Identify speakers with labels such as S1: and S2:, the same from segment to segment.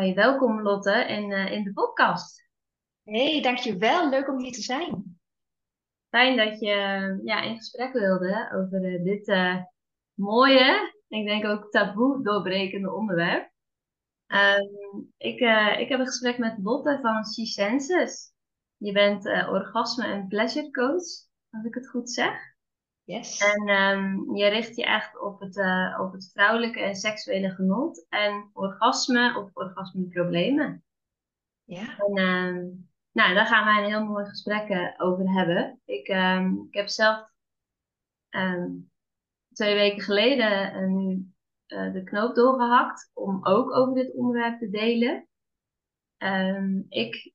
S1: Welkom Lotte in, eh, in de podcast.
S2: Hey, dankjewel. Leuk om hier te zijn.
S1: Fijn dat je ja, in gesprek wilde over eh, dit eh, mooie, ik denk ook taboe doorbrekende onderwerp. Ehm, ik, ik heb een gesprek met Lotte van She Senses. Je bent orgasme- en pleasure coach, als ik het goed zeg.
S2: Yes.
S1: En um, je richt je echt op het, uh, op het vrouwelijke en seksuele genot en orgasme of orgasmeproblemen.
S2: Ja.
S1: En um, nou, daar gaan wij een heel mooi gesprek uh, over hebben. Ik, um, ik heb zelf twee weken geleden uh, nu de knoop doorgehakt om ook over dit onderwerp te delen. ik,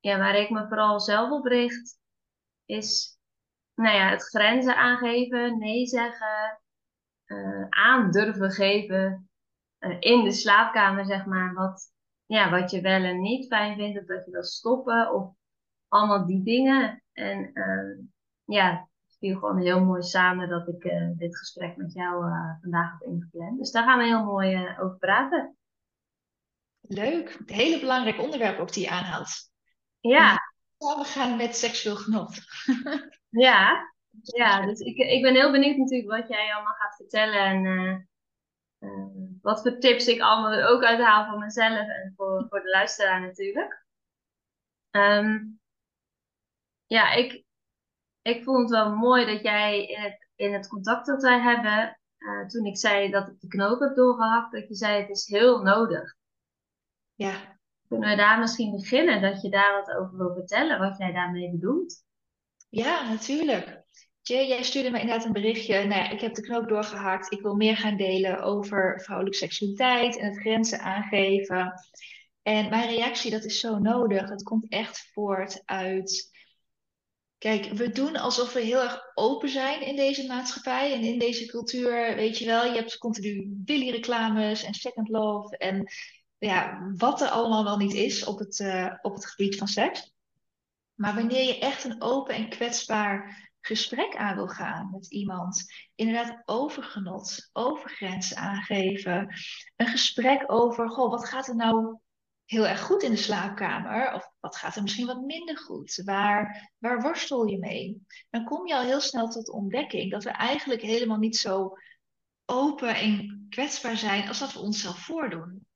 S1: ja, waar ik me vooral zelf op richt, is nou ja, het grenzen aangeven, nee zeggen, uh, aan durven geven uh, in de slaapkamer, zeg maar, wat, ja, wat je wel en niet fijn vindt, of dat je wil stoppen, of allemaal die dingen. En uh, ja, het viel gewoon heel mooi samen dat ik dit gesprek met jou vandaag heb ingepland. Dus daar gaan we heel mooi over praten.
S2: Leuk, een hele belangrijk onderwerp ook die je aanhaalt.
S1: Ja.
S2: We gaan met seksueel genot.
S1: Ja, ja dus ik, ik ben heel benieuwd natuurlijk wat jij allemaal gaat vertellen en uh, uh, wat voor tips ik allemaal er ook uithaal voor mezelf en voor, voor de luisteraar natuurlijk. Um, ja, ik, ik vond het wel mooi dat jij in het, in het contact dat wij hebben, uh, toen ik zei dat ik de knoop heb doorgehakt, dat je zei het is heel nodig.
S2: Ja.
S1: Kunnen we daar misschien beginnen, dat je daar wat over wil vertellen, wat jij daarmee bedoelt?
S2: Ja, natuurlijk. Jay, jij stuurde me inderdaad een berichtje. Nou ja, ik heb de knoop doorgehakt. Ik wil meer gaan delen over vrouwelijke seksualiteit en het grenzen aangeven. En mijn reactie, dat is zo nodig. Het komt echt voort uit. Kijk, we doen alsof we heel erg open zijn in deze maatschappij en in deze cultuur. Weet je wel, je hebt continu Billy-reclames en Second Love en ja, wat er allemaal wel niet is op het, uh, op het gebied van seks. Maar wanneer je echt een open en kwetsbaar gesprek aan wil gaan met iemand, inderdaad over genot, over grenzen aangeven, een gesprek over, goh, wat gaat er nou heel erg goed in de slaapkamer? Of wat gaat er misschien wat minder goed? Waar, waar worstel je mee? Dan kom je al heel snel tot ontdekking dat we eigenlijk helemaal niet zo open en kwetsbaar zijn als dat we onszelf voordoen.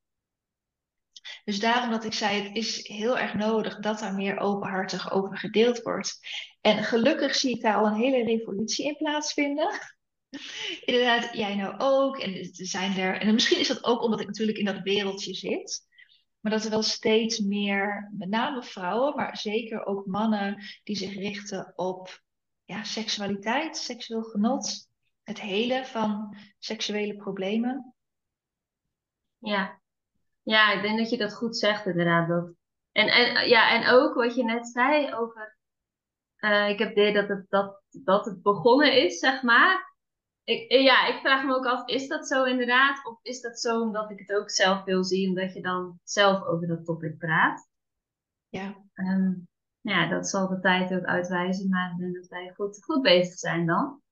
S2: Dus daarom dat ik zei, het is heel erg nodig dat daar meer openhartig over gedeeld wordt. En gelukkig zie ik daar al een hele revolutie in plaatsvinden. Inderdaad, jij nou ook. En zijn er. En misschien is dat ook omdat ik natuurlijk in dat wereldje zit. Maar dat er wel steeds meer, met name vrouwen, maar zeker ook mannen, die zich richten op ja, seksualiteit, seksueel genot, het helen van seksuele problemen.
S1: Ja, ja, ik denk dat je dat goed zegt, inderdaad. Dat. En, en, ja, en ook wat je net zei over. Uh, ik heb het idee dat het, dat, dat het begonnen is, zeg maar. Ik, ja, ik vraag me ook af, is dat zo inderdaad? Of is dat zo omdat ik het ook zelf wil zien, omdat je dan zelf over dat topic praat?
S2: Ja.
S1: Um, ja, dat zal de tijd ook uitwijzen, maar ik denk dat wij goed, goed bezig zijn dan.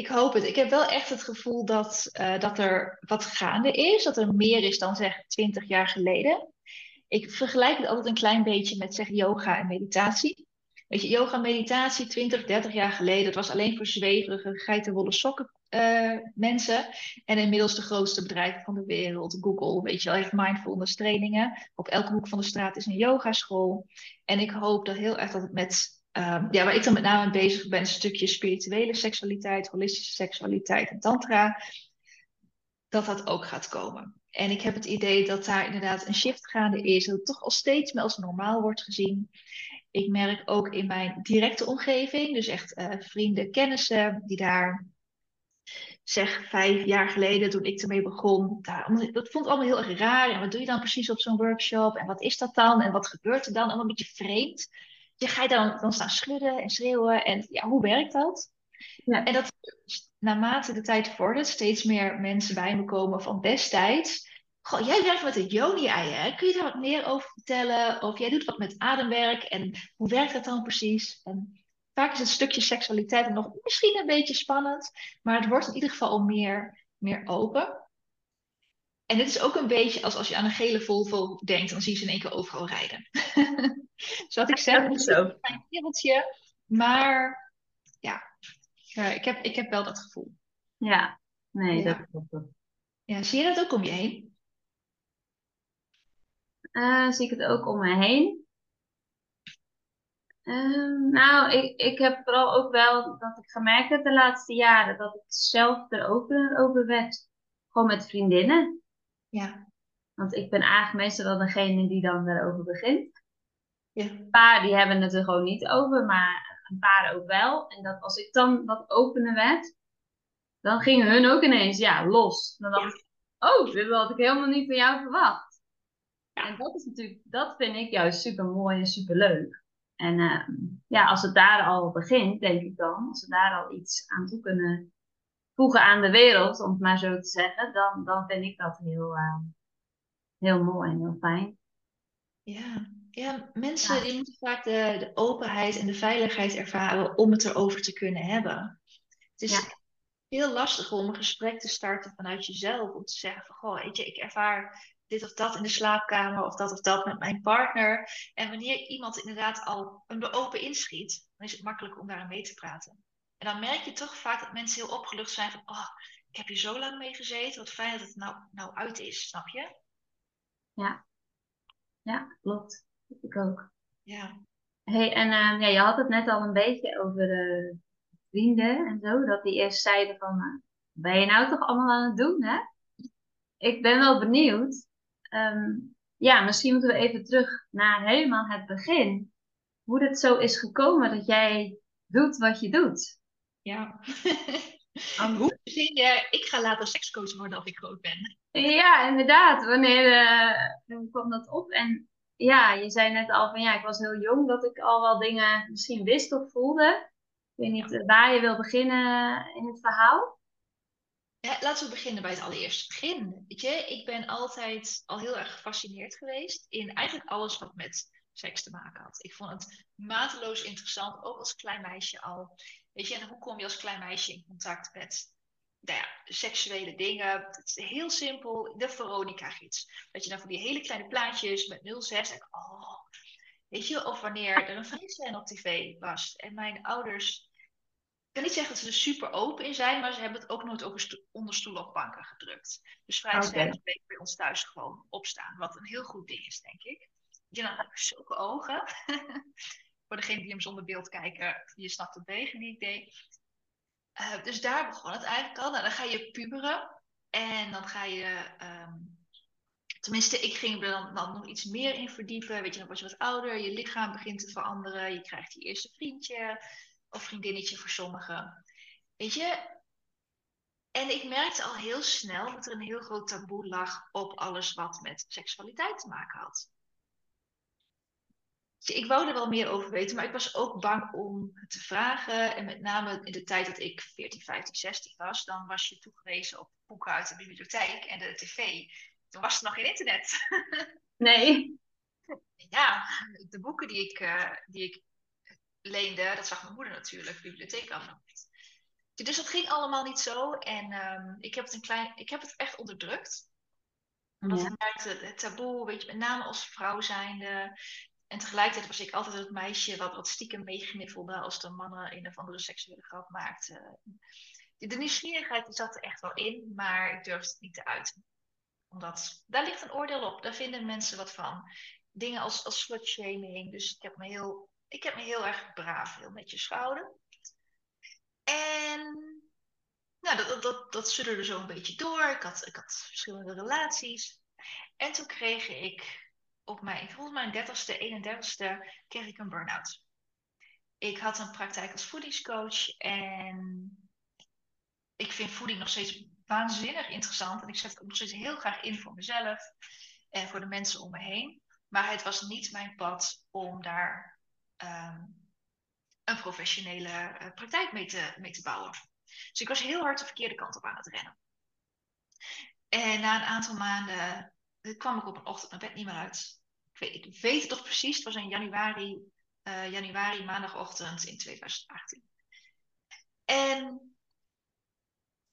S2: Ik hoop het. Ik heb wel echt het gevoel dat, uh, dat er wat gaande is. Dat er meer is dan zeg 20 jaar geleden. Ik vergelijk het altijd een klein beetje met zeg yoga en meditatie. Weet je, yoga meditatie 20, 30 jaar geleden, dat was alleen voor zweverige geitenwolle sokken uh, mensen. En inmiddels de grootste bedrijven van de wereld, Google, weet je wel, heeft mindfulness trainingen. Op elke hoek van de straat is een yogaschool. En ik hoop dat heel erg dat het met Um, ja, waar ik dan met name mee bezig ben, een stukje spirituele seksualiteit, holistische seksualiteit en tantra, dat dat ook gaat komen. En ik heb het idee dat daar inderdaad een shift gaande is, dat het toch al steeds meer als normaal wordt gezien. Ik merk ook in mijn directe omgeving, dus echt uh, vrienden, kennissen, die daar zeg vijf jaar geleden toen ik ermee begon, daar, dat vond allemaal heel erg raar. En wat doe je dan precies op zo'n workshop? En wat is dat dan? En wat gebeurt er dan? Allemaal een beetje vreemd je ga je dan, dan staan schudden en schreeuwen. En ja, hoe werkt dat? Ja. En dat naarmate de tijd vordert, steeds meer mensen bij me komen van destijds. Goh, jij werkt met een yoni-ei, Kun je daar wat meer over vertellen? Of jij doet wat met ademwerk en hoe werkt dat dan precies? En vaak is het stukje seksualiteit nog misschien een beetje spannend, maar het wordt in ieder geval al meer, meer open. En dit is ook een beetje als als je aan een gele Volvo denkt, dan zie je ze in één keer overal rijden. wat ik
S1: zo.
S2: een wereldje, maar ja, ja, ik, heb, ik heb wel dat gevoel.
S1: Ja, nee,
S2: Ja.
S1: dat klopt.
S2: Ja, zie je dat ook om je heen?
S1: Eh, zie ik het ook om me heen? Ehm, nou, ik, ik heb vooral ook wel dat ik gemerkt heb de laatste jaren dat ik zelf er opener over werd. Gewoon met vriendinnen.
S2: Ja.
S1: Want ik ben eigenlijk meestal wel degene die dan erover begint.
S2: Ja.
S1: Een paar die hebben het er gewoon niet over, maar een paar ook wel. En dat als ik dan wat opener werd, dan gingen hun ook ineens ja, los. Dan dacht ik, oh, dit had ik helemaal niet van jou verwacht.
S2: Ja.
S1: En dat is natuurlijk, dat vind ik juist super mooi en super leuk. En ehm, ja, als het daar al begint, denk ik dan, als we daar al iets aan toe kunnen voegen aan de wereld, om het maar zo te zeggen, dan, dan vind ik dat heel, ehm, heel mooi en heel fijn.
S2: Ja, ja mensen
S1: Ja.
S2: die moeten vaak de, de openheid en de veiligheid ervaren om het erover te kunnen hebben. Het is
S1: Ja.
S2: heel lastig om een gesprek te starten vanuit jezelf. Om te zeggen van, goh, weet je, ik ervaar dit of dat in de slaapkamer of dat of dat met mijn partner. En wanneer iemand inderdaad al er open inschiet, dan is het makkelijk om daar mee te praten. En dan merk je toch vaak dat mensen heel opgelucht zijn van, oh, ik heb hier zo lang mee gezeten. Wat fijn dat het nou, nou uit is, snap je?
S1: Ja, klopt. Dat ik ook.
S2: Ja.
S1: Hey, en ehm, ja, je had het net al een beetje over eh, vrienden en zo, dat die eerst zeiden van, eh, ben je nou toch allemaal aan het doen, hè? Ik ben wel benieuwd. Ehm, ja, misschien moeten we even terug naar helemaal het begin. Hoe het zo is gekomen dat jij doet wat je doet.
S2: Ja.
S1: Am-
S2: Hoe zie je, ik ga later sekscoach worden als ik groot ben.
S1: Ja, inderdaad. Wanneer hoe kwam dat op? En ja, je zei net al van ja, ik was heel jong dat ik al wel dingen misschien wist of voelde. Ik weet niet eh, waar je wil beginnen in het verhaal.
S2: Ja, laten we beginnen bij het allereerste begin. Weet je, ik ben altijd al heel erg gefascineerd geweest in eigenlijk alles wat met seks te maken had. Ik vond het mateloos interessant, ook als klein meisje al. Weet je, en hoe kom je als klein meisje in contact met nou ja, seksuele dingen? Het is heel simpel, de Veronica-gids. Dat je dan van die hele kleine plaatjes met 06 en oh, weet je, of wanneer er een vrijscène op tv was en mijn ouders ik kan niet zeggen dat ze er super open in zijn, maar ze hebben het ook nooit over sto- onder stoelen of banken gedrukt. Dus vrij
S1: Oké.
S2: okay. bleef bij ons thuis gewoon opstaan, wat een heel goed ding is, denk ik. Je dan je zulke ogen. Voor degene die hem zonder beeld kijken, je snapt het wegen die ik deed. Eh, dus daar begon het eigenlijk al. Nou, dan ga je puberen en dan ga je ehm, Tenminste, ik ging er dan, dan nog iets meer in verdiepen. Weet je, dan word je wat ouder, je lichaam begint te veranderen. Je krijgt je eerste vriendje of vriendinnetje voor sommigen. Weet je? En ik merkte al heel snel dat er een heel groot taboe lag op alles wat met seksualiteit te maken had. Je, Ik wou er wel meer over weten, maar ik was ook bang om het te vragen. En met name in de tijd dat ik 14, 15, 16 was, dan was je toegewezen op boeken uit de bibliotheek en de tv. Toen was er nog geen internet.
S1: Nee.
S2: Ja, de boeken die ik, eh, die ik leende, dat zag mijn moeder natuurlijk, de bibliotheek af. Dus dat ging allemaal niet zo. En ehm, ik, heb het een klein, ik heb het echt onderdrukt. Omdat
S1: Ja.
S2: ik merkte, het taboe, weet je, met name als vrouw zijnde. En tegelijkertijd was ik altijd het meisje wat, wat stiekem meegniffelde als de mannen een of andere seksuele grap maakten. De nieuwsgierigheid zat er echt wel in, maar ik durfde het niet te uiten. Omdat, daar ligt een oordeel op, daar vinden mensen wat van. Dingen als, als slutshaming, dus ik heb me heel, ik heb me heel erg braaf, heel netjes gehouden. En nou, dat, dat, dat, dat sudderde zo een beetje door. Ik had, ik had verschillende relaties. En toen kreeg ik op mijn, volgens mijn 30ste, 31ste, kreeg ik een burn-out. Ik had een praktijk als voedingscoach en ik vind voeding nog steeds waanzinnig interessant. En ik zet het nog steeds heel graag in voor mezelf en voor de mensen om me heen. Maar het was niet mijn pad om daar ehm, een professionele eh, praktijk mee te, mee te bouwen. Dus ik was heel hard de verkeerde kant op aan het rennen. En na een aantal maanden eh, kwam ik op een ochtend mijn bed niet meer uit. Ik weet, het toch precies, het was in januari, eh, januari maandagochtend in 2018. En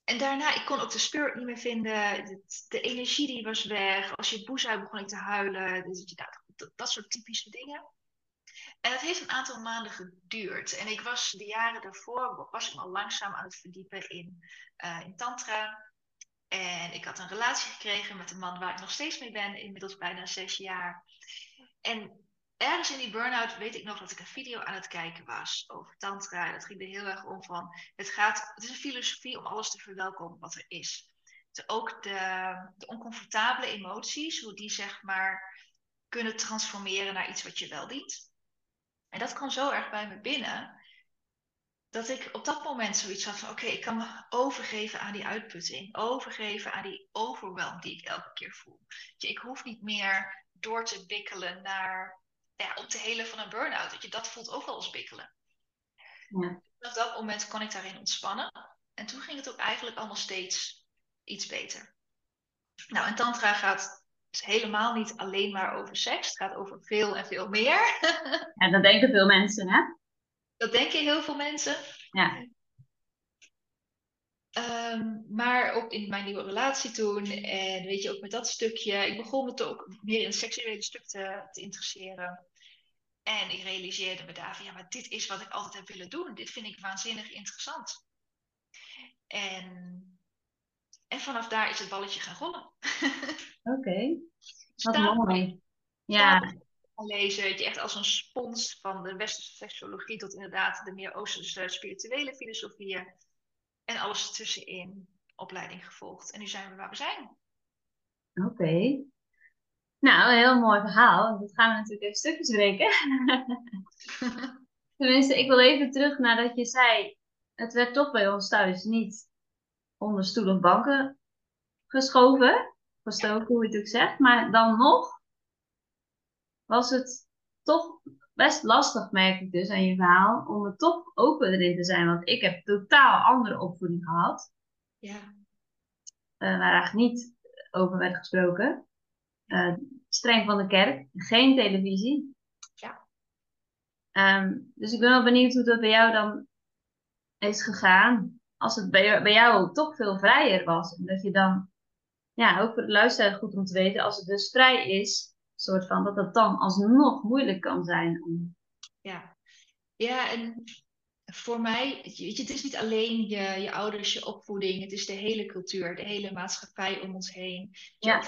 S2: en daarna, ik kon ook de spirit niet meer vinden. De, energie die was weg. Als je boes uit begon ik te huilen. Dus, dat, dat soort typische dingen. En het heeft een aantal maanden geduurd. En ik was de jaren daarvoor, was ik al langzaam aan het verdiepen in, uh, in tantra. En ik had een relatie gekregen met een man waar ik nog steeds mee ben, inmiddels bijna zes jaar. En ergens in die burn-out weet ik nog dat ik een video aan het kijken was over tantra. Dat ging er heel erg om van, het, gaat, het is een filosofie om alles te verwelkomen wat er is. Ook de, de oncomfortabele emoties, hoe die zeg maar kunnen transformeren naar iets wat je wel dient. En dat kwam zo erg bij me binnen, dat ik op dat moment zoiets had van, oké, ik kan me overgeven aan die uitputting, overgeven aan die overwhelm die ik elke keer voel. Ik hoef niet meer door te bikkelen naar, ja, op te helen van een burn-out. Je, dat voelt ook wel als bikkelen. Ja. Op dat moment kon ik daarin ontspannen. En toen ging het ook eigenlijk allemaal steeds iets beter. Nou, en tantra gaat is helemaal niet alleen maar over seks. Het gaat over veel en veel meer.
S1: ja, dat denken veel mensen, hè?
S2: Dat denken heel veel mensen.
S1: Ja.
S2: Um, maar ook in mijn nieuwe relatie toen, en weet je, ook met dat stukje, ik begon me ook meer in het seksuele stuk te, te interesseren. En ik realiseerde me daar van, ja, maar dit is wat ik altijd heb willen doen. Dit vind ik waanzinnig interessant. En en vanaf daar is het balletje gaan rollen.
S1: Oké, wat mooi. Ja.
S2: Lezen, je echt als een spons van de westerse seksuologie tot inderdaad de meer oosterse spirituele filosofieën. En alles tussenin, opleiding gevolgd. En nu zijn we waar we zijn.
S1: Oké. Nou, een heel mooi verhaal. Dat gaan we natuurlijk even stukjes breken. Tenminste, ik wil even terug naar dat je zei, het werd toch bij ons thuis niet onder stoel of banken geschoven. Gestoken, hoe je het ook zegt. Maar dan nog was het toch best lastig, merk ik dus aan je verhaal, om er toch open erin te zijn. Want ik heb totaal andere opvoeding gehad.
S2: Ja.
S1: Uh, waar eigenlijk niet over werd gesproken. Uh, streng van de kerk, geen televisie.
S2: Ja.
S1: Um, dus ik ben wel benieuwd hoe dat bij jou dan is gegaan als het bij, bij jou toch veel vrijer was. En dat je dan, ja, ook voor de luisteraar goed om te weten, als het dus vrij is, soort van, dat het dan alsnog moeilijk kan zijn. Om...
S2: Ja. ja, en voor mij, weet je, het is niet alleen je, je ouders, je opvoeding, het is de hele cultuur, de hele maatschappij om ons heen. Ja.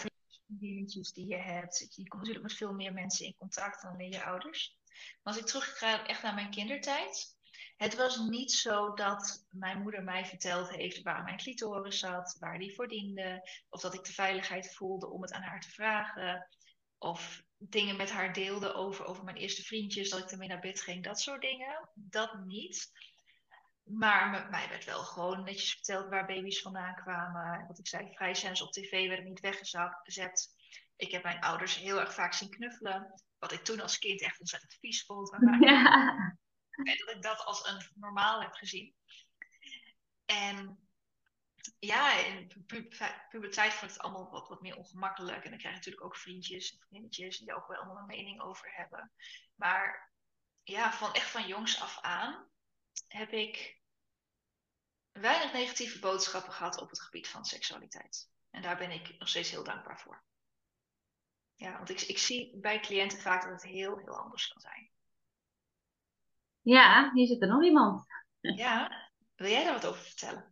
S2: vriendjes die je hebt. Je komt natuurlijk met veel meer mensen in contact dan alleen je ouders. Maar als ik terug ga echt naar mijn kindertijd, het was niet zo dat mijn moeder mij verteld heeft waar mijn clitoris zat, waar die voor diende, of dat ik de veiligheid voelde om het aan haar te vragen, of dingen met haar deelde over, over mijn eerste vriendjes, dat ik ermee naar bed ging, dat soort dingen. Dat niet. Maar met mij werd wel gewoon netjes verteld waar baby's vandaan kwamen. Wat ik zei, vrijzenders op tv werden niet weggezet. Ik heb mijn ouders heel erg vaak zien knuffelen. Wat ik toen als kind echt ontzettend vies vond. Maar ja dat ik dat als een normaal heb gezien. En ja, in puberteit vond ik het allemaal wat, wat meer ongemakkelijk. En dan krijg je natuurlijk ook vriendjes en vriendinnetjes die ook wel allemaal een mening over hebben. Maar ja, van echt van jongs af aan heb ik weinig negatieve boodschappen gehad op het gebied van seksualiteit. En daar ben ik nog steeds heel dankbaar voor. Ja, want ik, ik zie bij cliënten vaak dat het heel, heel anders kan zijn.
S1: Ja, hier zit er nog iemand.
S2: Ja, wil jij daar wat over vertellen?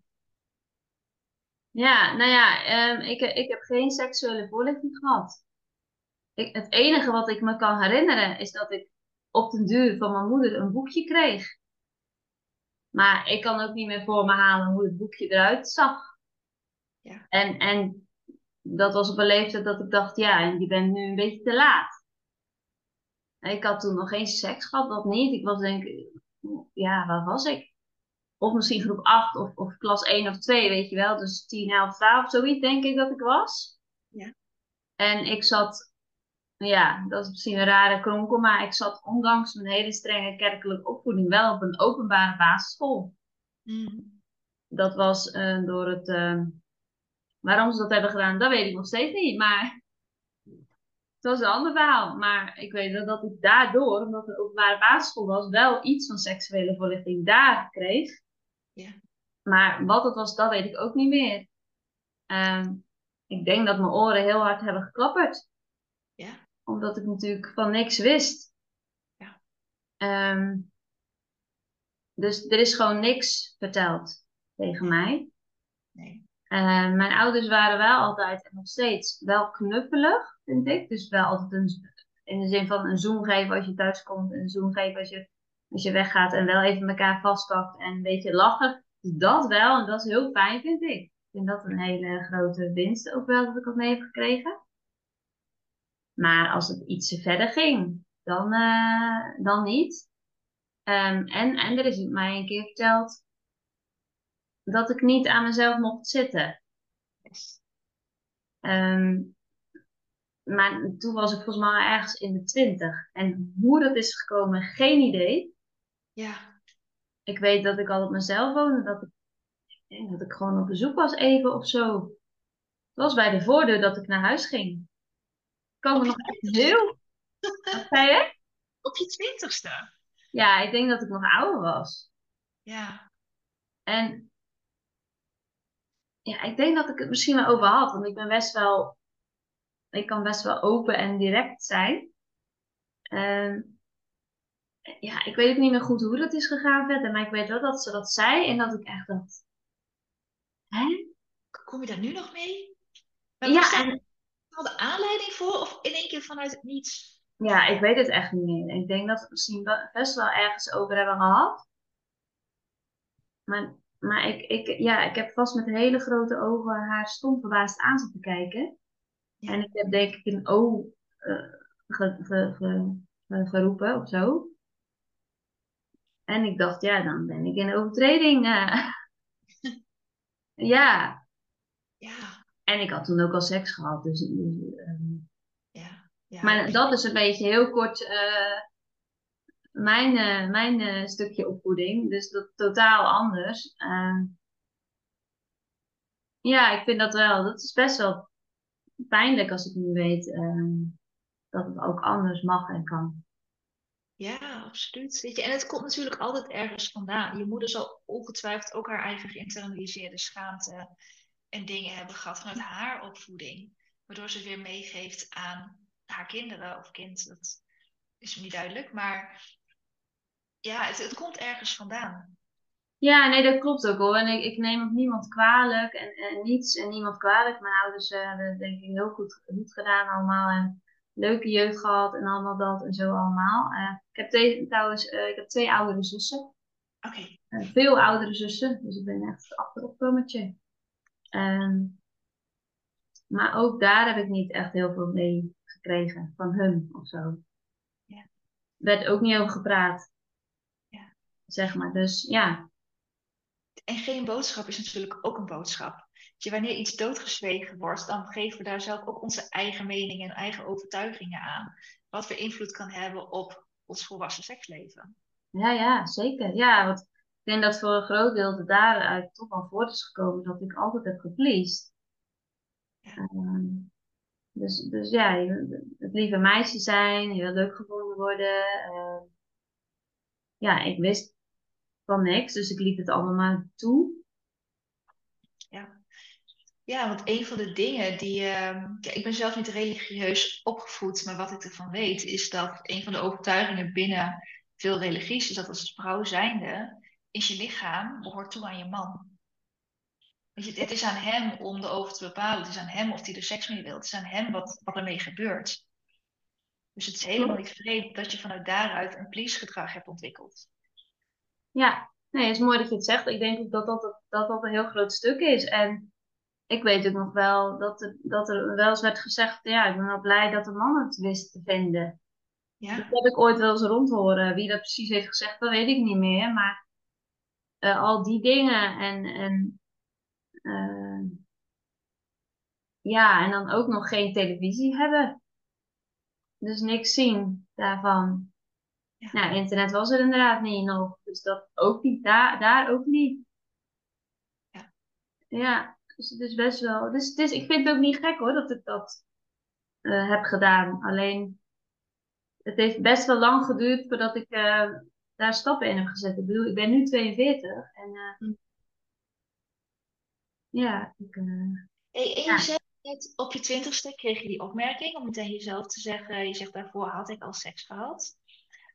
S1: Ja, nou ja, ehm, ik, ik heb geen seksuele voorlichting gehad. Ik, het enige wat ik me kan herinneren is dat ik op den duur van mijn moeder een boekje kreeg. Maar ik kan ook niet meer voor me halen hoe het boekje eruit zag.
S2: Ja.
S1: En, en dat was op een leeftijd dat ik dacht, ja, je bent nu een beetje te laat. Ik had toen nog geen seks gehad, dat niet. Ik was denk ik, ja, waar was ik? Of misschien groep 8 of, of klas 1 of 2, weet je wel. Dus 10, 11, 12, zoiets denk ik dat ik was.
S2: Ja.
S1: En ik zat, ja, dat is misschien een rare kronkel, maar ik zat ondanks mijn hele strenge kerkelijke opvoeding wel op een openbare basisschool.
S2: Mm.
S1: Dat was uh, door het, uh, waarom ze dat hebben gedaan, dat weet ik nog steeds niet. Maar dat is een ander verhaal. Maar ik weet dat ik daardoor, omdat het openbare basisschool was, wel iets van seksuele voorlichting daar kreeg.
S2: Ja.
S1: maar wat het was, dat weet ik ook niet meer. Ehm, ik denk dat mijn oren heel hard hebben geklapperd.
S2: Ja.
S1: Omdat ik natuurlijk van niks wist.
S2: Ja.
S1: Ehm, dus er is gewoon niks verteld tegen mij.
S2: Nee.
S1: Uh, mijn ouders waren wel altijd en nog steeds wel knuffelig, vind ik. Dus wel altijd een, in de zin van een zoom geven als je thuis komt. En een zoom geven als je, als je weggaat. En wel even elkaar vastpakt en een beetje lachen. Dus dat wel. En dat is heel fijn, vind ik. Ik vind dat een hele grote winst ook wel dat ik dat mee heb gekregen. Maar als het iets verder ging, dan, uh, dan niet. Um, en, en er is mij een keer verteld dat ik niet aan mezelf mocht zitten. Um, maar toen was ik volgens mij ergens in de twintig. En hoe dat is gekomen, geen idee.
S2: Ja.
S1: Ik weet dat ik al op mezelf woonde, dat ik, dat ik gewoon op bezoek was even of zo. Het was bij de voordeur dat ik naar huis ging. Ik kan me nog echt heel... Wat zei je?
S2: Op je twintigste?
S1: Ja, ik denk dat ik nog ouder was.
S2: Ja.
S1: En ja, ik denk dat ik het misschien wel over had. Want ik ben best wel, ik kan best wel open en direct zijn. Ehm, ja, ik weet niet meer goed hoe dat is gegaan verder. Maar ik weet wel dat ze dat zei en dat ik echt dacht. Hè?
S2: Kom je daar nu nog mee?
S1: Maar ja, en.
S2: de aanleiding voor of in één keer vanuit het niets?
S1: Ja, ik weet het echt niet meer. Ik denk dat we het misschien best wel ergens over hebben gehad. Maar maar ik, ik, ja, ik heb vast met hele grote ogen haar stom verbaasd aan zitten kijken. En ik heb denk ik een O uh, geroepen of zo. En ik dacht, ja, dan ben ik in overtreding. Uh. ja.
S2: Ja.
S1: En ik had toen ook al seks gehad. Dus,
S2: um... ja. ja.
S1: Maar dat is een beetje heel kort uh, mijn, uh, mijn stukje opvoeding. Dus dat totaal anders. Ja, ik vind dat wel. Dat is best wel pijnlijk als ik nu weet dat het ook anders mag en kan.
S2: Ja, absoluut. Weet je, en het komt natuurlijk altijd ergens vandaan. Je moeder zal ongetwijfeld ook haar eigen geïnternaliseerde schaamte en dingen hebben gehad vanuit haar opvoeding. Waardoor ze weer meegeeft aan haar kinderen of kind. Dat is me niet duidelijk. Maar ja, het, het komt ergens vandaan.
S1: Ja, nee, dat klopt ook hoor. En ik, ik neem ook niemand kwalijk en, en niets en niemand kwalijk. Mijn ouders uh, hebben denk ik heel goed, goed gedaan allemaal. En leuke jeugd gehad en allemaal dat en zo allemaal. Uh, ik heb twee, trouwens, uh, ik heb twee oudere zussen.
S2: Oké.
S1: Okay. veel oudere zussen, dus ik ben echt achteropkommetje. Um, maar ook daar heb ik niet echt heel veel mee gekregen van hun of zo.
S2: Ja.
S1: Werd ook niet over gepraat zeg maar. Dus ja.
S2: En geen boodschap is natuurlijk ook een boodschap. Wanneer iets doodgezwegen wordt, dan geven we daar zelf ook onze eigen meningen en eigen overtuigingen aan. Wat weer invloed kan hebben op ons volwassen seksleven.
S1: Ja, ja, zeker. Ja, want ik denk dat voor een groot deel daaruit toch wel voort is gekomen dat ik altijd heb gepleased. Ja. Ehm, dus, dus ja, het lieve meisje zijn, heel leuk gevonden worden. Uh, ja, ik wist van niks. Dus ik liet het allemaal maar toe.
S2: Ja. Want een van de dingen die. Uh, ik ben zelf niet religieus opgevoed, maar wat ik ervan weet, is dat een van de overtuigingen binnen veel religies is dat als vrouw zijnde, is je lichaam behoort toe aan je man. Weet je, het is aan hem om erover te bepalen. Het is aan hem of hij er seks mee wil. Het is aan hem wat, wat ermee gebeurt. Dus het is helemaal niet vreemd dat je vanuit daaruit een please gedrag hebt ontwikkeld.
S1: Ja, nee, het is mooi dat je het zegt. Ik denk ook dat dat, dat, dat een heel groot stuk is. En ik weet ook nog wel dat er, dat er wel eens werd gezegd, ja, ik ben wel blij dat de man het wist te vinden. Ja. Dat heb ik ooit wel eens rondhoren. Wie dat precies heeft gezegd, dat weet ik niet meer. Maar uh, al die dingen en, en uh, ja, en dan ook nog geen televisie hebben. Dus niks zien daarvan. Ja. Nou, internet was er inderdaad niet nog. Dus dat ook niet. Daar, daar ook niet.
S2: Ja.
S1: Ja, dus het is best wel. Dus het is, ik vind het ook niet gek hoor dat ik dat uh, heb gedaan. Alleen, het heeft best wel lang geduurd voordat ik uh, daar stappen in heb gezet. Ik bedoel, ik ben nu 42 en uh, ja, ik,
S2: hey, en je zei net op je twintigste kreeg je die opmerking om meteen jezelf te zeggen, je zegt daarvoor had ik al seks gehad.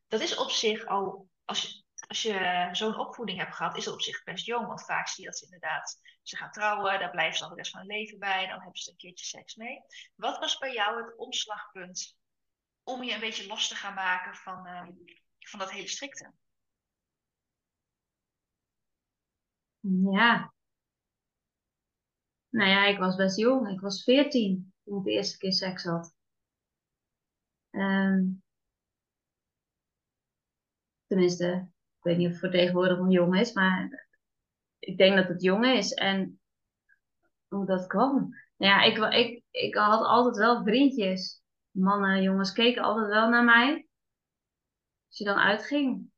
S2: Dat is op zich al, als je, als je zo'n opvoeding hebt gehad, is het op zich best jong. Want vaak zie je dat ze inderdaad, ze gaan trouwen, daar blijven ze dan de rest van hun leven bij, dan hebben ze een keertje seks mee. Wat was bij jou het omslagpunt om je een beetje los te gaan maken van, uh, van dat hele strikte?
S1: Ja. Nou ja, ik was best jong. Ik was veertien toen ik de eerste keer seks had. Um, tenminste, ik weet niet of het voor tegenwoordig nog jong is, maar ik denk dat het jong is. En hoe dat kwam. Nou ja, ik, ik, ik had altijd wel vriendjes. Mannen, jongens keken altijd wel naar mij. Als je dan uitging.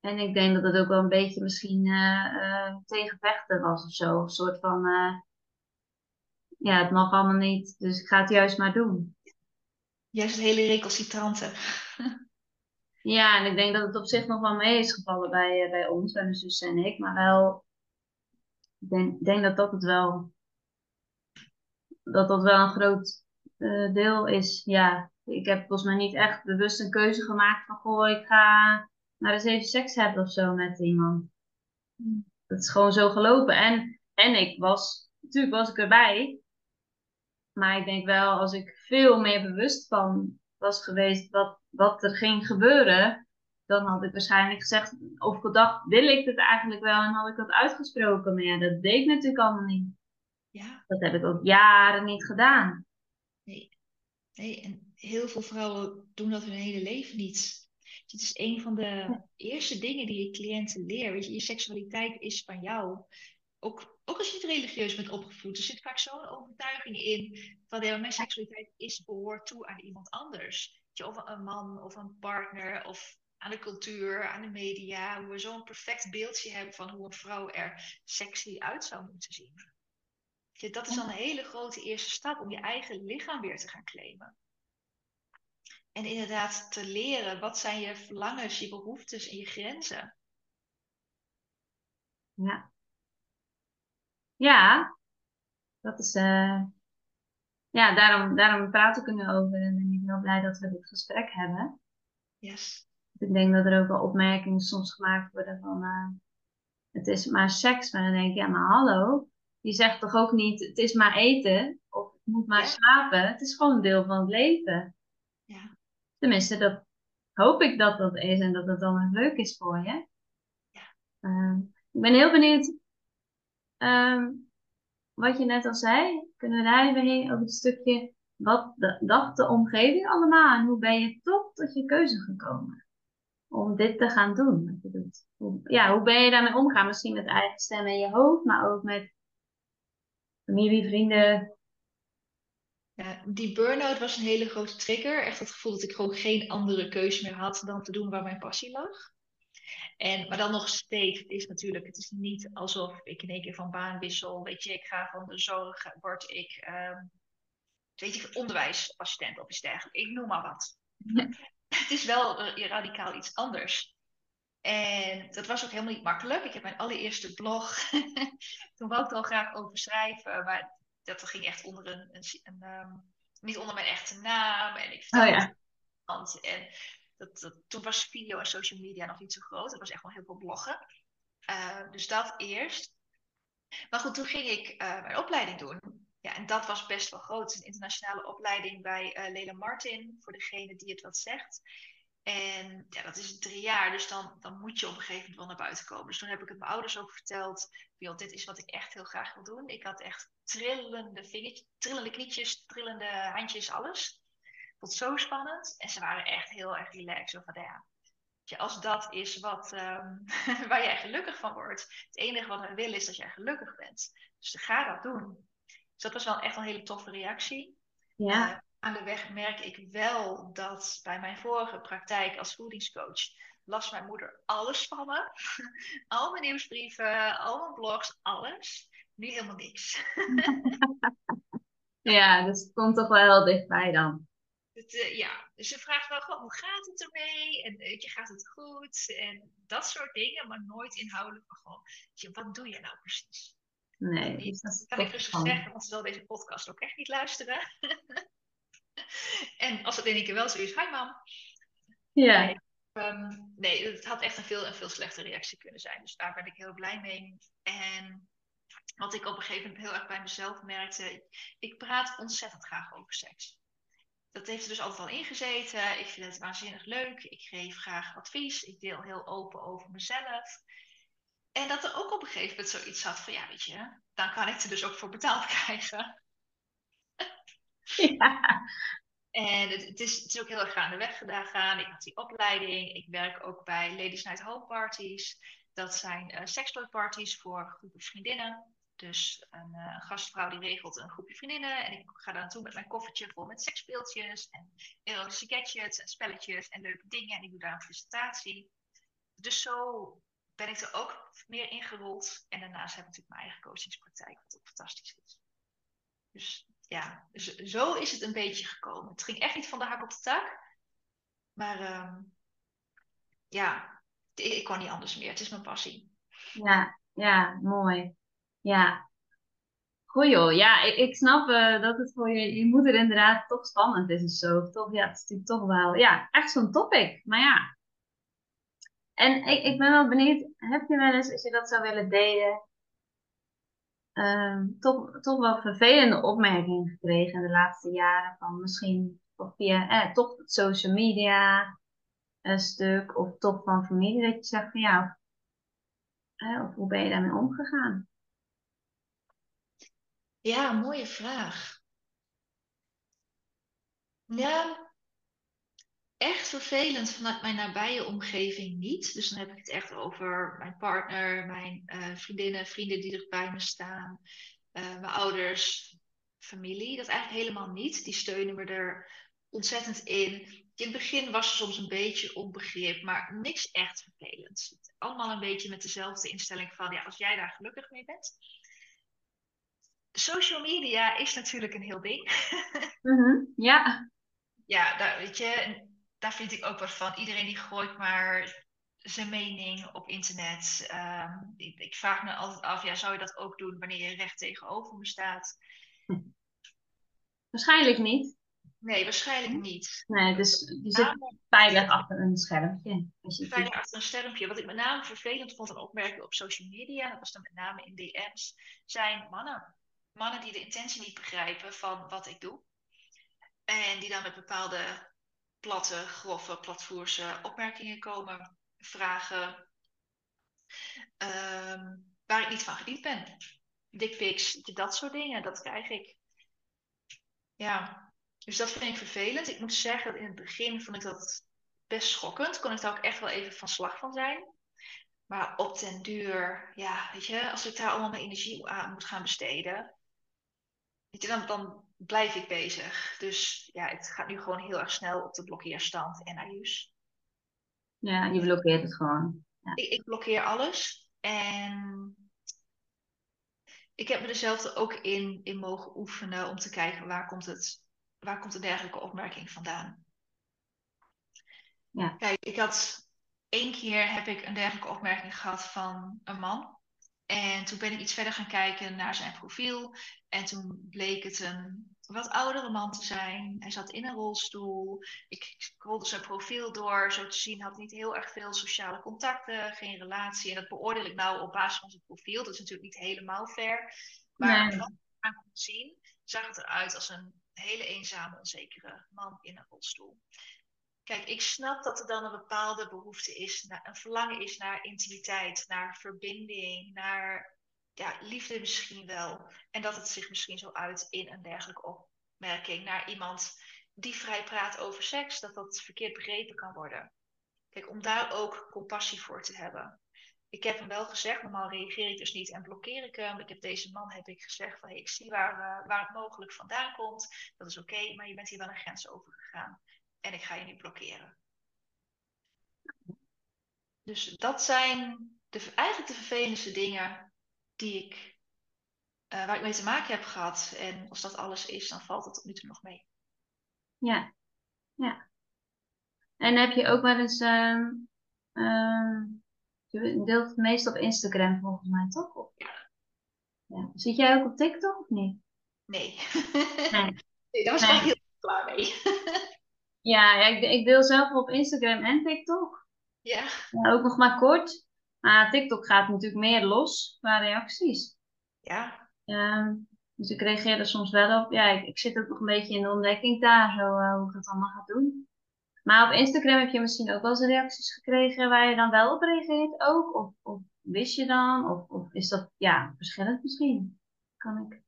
S1: En ik denk dat het ook wel een beetje misschien uh, uh, tegen vechten was of zo. Een soort van, uh, ja, het mag allemaal niet, dus ik ga het juist maar doen.
S2: Juist het hele recalcitrante.
S1: Ja, en ik denk dat het op zich nog wel mee is gevallen bij, eh, bij ons, bij mijn zus en ik. Maar wel, ik denk, dat dat het wel, dat dat wel een groot uh, deel is. Ja, ik heb volgens mij niet echt bewust een keuze gemaakt van, goh, ik ga maar eens even seks hebben of zo met iemand. Dat is gewoon zo gelopen. En, en ik was, natuurlijk was ik erbij. Maar ik denk wel, als ik veel meer bewust van was geweest wat, wat er ging gebeuren, dan had ik waarschijnlijk gezegd, of gedacht, wil ik het eigenlijk wel? En had ik dat uitgesproken. Maar ja, dat deed ik natuurlijk allemaal niet. Ja. Dat heb ik ook jaren niet gedaan.
S2: Nee. nee, en heel veel vrouwen doen dat hun hele leven niet. Het is een van de eerste dingen die je cliënten leert. Weet je, je seksualiteit is van jou. Ook, ook als je niet religieus bent opgevoed, er zit vaak zo'n overtuiging in van ja, mijn seksualiteit is behoort toe aan iemand anders. Je, of een man of een partner of aan de cultuur, aan de media, hoe we zo'n perfect beeldje hebben van hoe een vrouw er sexy uit zou moeten zien. Je, dat is dan een hele grote eerste stap om je eigen lichaam weer te gaan claimen. En inderdaad te leren, wat zijn je verlangens, je behoeftes en je grenzen.
S1: Ja. Ja, dat is. Uh, ja, daarom, daarom praat ik er nu over en ben ik heel blij dat we dit gesprek hebben.
S2: Yes.
S1: Ik denk dat er ook wel opmerkingen soms gemaakt worden van. Uh, het is maar seks, maar dan denk ik, ja, maar hallo. Je zegt toch ook niet, het is maar eten of het moet maar slapen. Het is gewoon een deel van het leven.
S2: Ja.
S1: Tenminste, dat hoop ik dat dat is en dat het dan ook leuk is voor je.
S2: Ja.
S1: Uh, ik ben heel benieuwd um, wat je net al zei. Kunnen we daar even heen over het stukje wat dacht de omgeving allemaal en hoe ben je toch tot je keuze gekomen om dit te gaan doen wat je doet? Hoe, ja, hoe ben je daarmee omgaan? Misschien met eigen stem in je hoofd, maar ook met familie, vrienden,
S2: ja, die burn-out was een hele grote trigger. Echt het gevoel dat ik gewoon geen andere keuze meer had dan te doen waar mijn passie lag. En, maar dan nog steeds, het is natuurlijk, het is niet alsof ik in één keer van baan wissel. Weet je, ik ga van de zorg, word ik, uh, weet je, onderwijsassistent of iets dergelijks. Ik noem maar wat. Het is wel uh, radicaal iets anders. En dat was ook helemaal niet makkelijk. Ik heb mijn allereerste blog. Toen wou ik er al graag over schrijven. Maar dat ging echt onder een, een, een um, niet onder mijn echte naam. En ik vertelde
S1: oh, ja.
S2: En dat, dat, toen was video en social media nog niet zo groot. Er was echt wel heel veel bloggen. Uh, dus dat eerst. Maar goed, toen ging ik uh, mijn opleiding doen. Ja, en dat was best wel groot. Het een internationale opleiding bij uh, Lela Martin, voor degene die het wat zegt. En ja, dat is drie jaar, dus dan, dan moet je op een gegeven moment wel naar buiten komen. Dus toen heb ik het mijn ouders ook verteld. Dit is wat ik echt heel graag wil doen. Ik had echt trillende vingertjes, trillende knietjes, trillende handjes, alles. Vond het zo spannend. En ze waren echt heel erg relaxed. Zo van, ja, als dat is wat, um, waar jij gelukkig van wordt. Het enige wat we willen is dat jij gelukkig bent. Dus ga dat doen. Dus dat was wel echt een hele toffe reactie.
S1: Ja. Uh,
S2: aan de weg merk ik wel dat bij mijn vorige praktijk als voedingscoach las mijn moeder alles van me. Al mijn nieuwsbrieven, al mijn blogs, alles. Nu helemaal niks.
S1: ja, dus het komt toch wel heel dichtbij dan.
S2: Het, uh, ja, dus ze vraagt wel gewoon hoe gaat het ermee? En uh, je gaat het goed? En dat soort dingen, maar nooit inhoudelijk. Maar gewoon, je, wat doe je nou precies?
S1: Nee, dus
S2: dat, kan ik rustig zeggen, want ze zal deze podcast ook echt niet luisteren. en als het in één keer wel zo is, hi mam.
S1: Ja. Nee,
S2: um, nee, het had echt een veel, een veel slechtere reactie kunnen zijn. Dus daar ben ik heel blij mee. En wat ik op een gegeven moment heel erg bij mezelf merkte, ik praat ontzettend graag over seks. Dat heeft er dus altijd al ingezeten. Ik vind het waanzinnig leuk. Ik geef graag advies. Ik deel heel open over mezelf. En dat er ook op een gegeven moment zoiets had van, ja, weet je, dan kan ik er dus ook voor betaald krijgen. Ja. En het, het, is, het is ook heel erg gaandeweg gegaan. Ik had die opleiding. Ik werk ook bij Ladies Night Home Parties. Dat zijn uh, voor groepen vriendinnen. Dus een, uh, een, gastvrouw die regelt een groepje vriendinnen. En ik ga daar naartoe met mijn koffertje vol met seksspeeltjes. En erotische gadgets en spelletjes en leuke dingen. En ik doe daar een presentatie. Dus zo ben ik er ook meer ingerold. En daarnaast heb ik natuurlijk mijn eigen coachingspraktijk, wat ook fantastisch is. Dus ja, zo is het een beetje gekomen. Het ging echt niet van de hak op de tak. Maar uh, ja, ik kon niet anders meer. Het is mijn passie.
S1: Ja, ja, mooi. Ja. Goeie joh. Ja, ik, ik snap uh, dat het voor je, je moeder inderdaad toch spannend is of zo. Toch, ja, het is natuurlijk toch wel, ja, echt zo'n topic. Maar ja. En ik, ik ben wel benieuwd, heb je wel eens, als je dat zou willen delen, uh, toch, toch wel vervelende opmerkingen gekregen de laatste jaren. Van misschien of via eh, toch social media een stuk. Of toch van familie dat je zegt van ja, of, of hoe ben je daarmee omgegaan?
S2: Ja, mooie vraag. Ja, echt vervelend vanuit mijn nabije omgeving niet. Dus dan heb ik het echt over mijn partner, mijn uh, vriendinnen, vrienden die er bij me staan, uh, mijn ouders, familie. Dat eigenlijk helemaal niet. Die steunen me er ontzettend in. In het begin was er soms een beetje onbegrip, maar niks echt vervelend. Allemaal een beetje met dezelfde instelling van, ja, als jij daar gelukkig mee bent. Social media is natuurlijk een heel ding.
S1: Mm Ja.
S2: Ja, daar, weet je, daar vind ik ook wat van. Iedereen die gooit maar zijn mening op internet. Ehm, ik, ik, vraag me altijd af, ja, zou je dat ook doen wanneer je recht tegenover me staat?
S1: Waarschijnlijk niet.
S2: Nee, waarschijnlijk niet.
S1: Nee, dus je zit veilig achter een schermpje.
S2: veilig achter een schermpje. Wat ik met name vervelend vond aan opmerkingen op social media, dat was dan met name in DM's, zijn mannen. Mannen die de intentie niet begrijpen van wat ik doe. En die dan met bepaalde platte, grove, platvoerse opmerkingen komen, vragen ehm, waar ik niet van gediend ben. Dickpics, dat soort dingen, dat krijg ik. Ja, dus dat vind ik vervelend. Ik moet zeggen, dat in het begin vond ik dat best schokkend. Kon ik daar ook echt wel even van slag van zijn. Maar op den duur, ja, weet je, als ik daar allemaal mijn energie aan moet gaan besteden, weet je, dan, dan blijf ik bezig. Dus ja, het gaat nu gewoon heel erg snel op de blokkeerstand en naar
S1: Ja, je blokkeert het gewoon. Ja.
S2: Ik, ik, blokkeer alles. En ik heb me er zelf ook in, in mogen oefenen om te kijken waar komt het, waar komt een dergelijke opmerking vandaan. Ja. Kijk, ik had één keer heb ik een dergelijke opmerking gehad van een man. En toen ben ik iets verder gaan kijken naar zijn profiel. En toen bleek het een wat oudere man te zijn. Hij zat in een rolstoel. Ik scrolde zijn profiel door. Zo te zien had niet heel erg veel sociale contacten, geen relatie. En dat beoordeel ik nou op basis van zijn profiel. Dat is natuurlijk niet helemaal fair. Maar nee. wat ik aan kon zien, zag het eruit als een hele eenzame, onzekere man in een rolstoel. Kijk, ik snap dat er dan een bepaalde behoefte is, een verlangen is naar intimiteit, naar verbinding, naar ja, liefde misschien wel. En dat het zich misschien zo uit in een dergelijke opmerking naar iemand die vrij praat over seks, dat dat verkeerd begrepen kan worden. Kijk, om daar ook compassie voor te hebben. Ik heb hem wel gezegd, normaal reageer ik dus niet en blokkeer ik hem. Ik heb deze man heb ik gezegd van ik zie waar, uh, waar het mogelijk vandaan komt. Dat is oké, maar je bent hier wel een grens over gegaan en ik ga je nu blokkeren. Dus dat zijn de, eigenlijk de vervelendste dingen die ik, uh, waar ik mee te maken heb gehad. En als dat alles is, dan valt het tot nu toe nog mee.
S1: Ja, ja. En heb je ook wel eens, uh, uh, je deelt het meest op Instagram volgens mij, toch?
S2: Ja.
S1: Ja. Zit jij ook op TikTok of niet?
S2: Nee.
S1: Nee.
S2: nee daar was ik
S1: Nee.
S2: heel klaar mee.
S1: Ja, ja ik, ik deel zelf op Instagram en TikTok.
S2: ja.
S1: Ja, ook nog maar kort. Maar TikTok gaat natuurlijk meer los qua reacties.
S2: Ja.
S1: Ehm, dus ik reageer er soms wel op. Ja, ik, ik zit ook nog een beetje in de ontdekking daar, zo eh, hoe ik dat allemaal ga doen. Maar op Instagram heb je misschien ook wel eens reacties gekregen waar je dan wel op reageert ook? Of, of wist je dan? Of, of is dat, ja, verschillend misschien? Kan ik.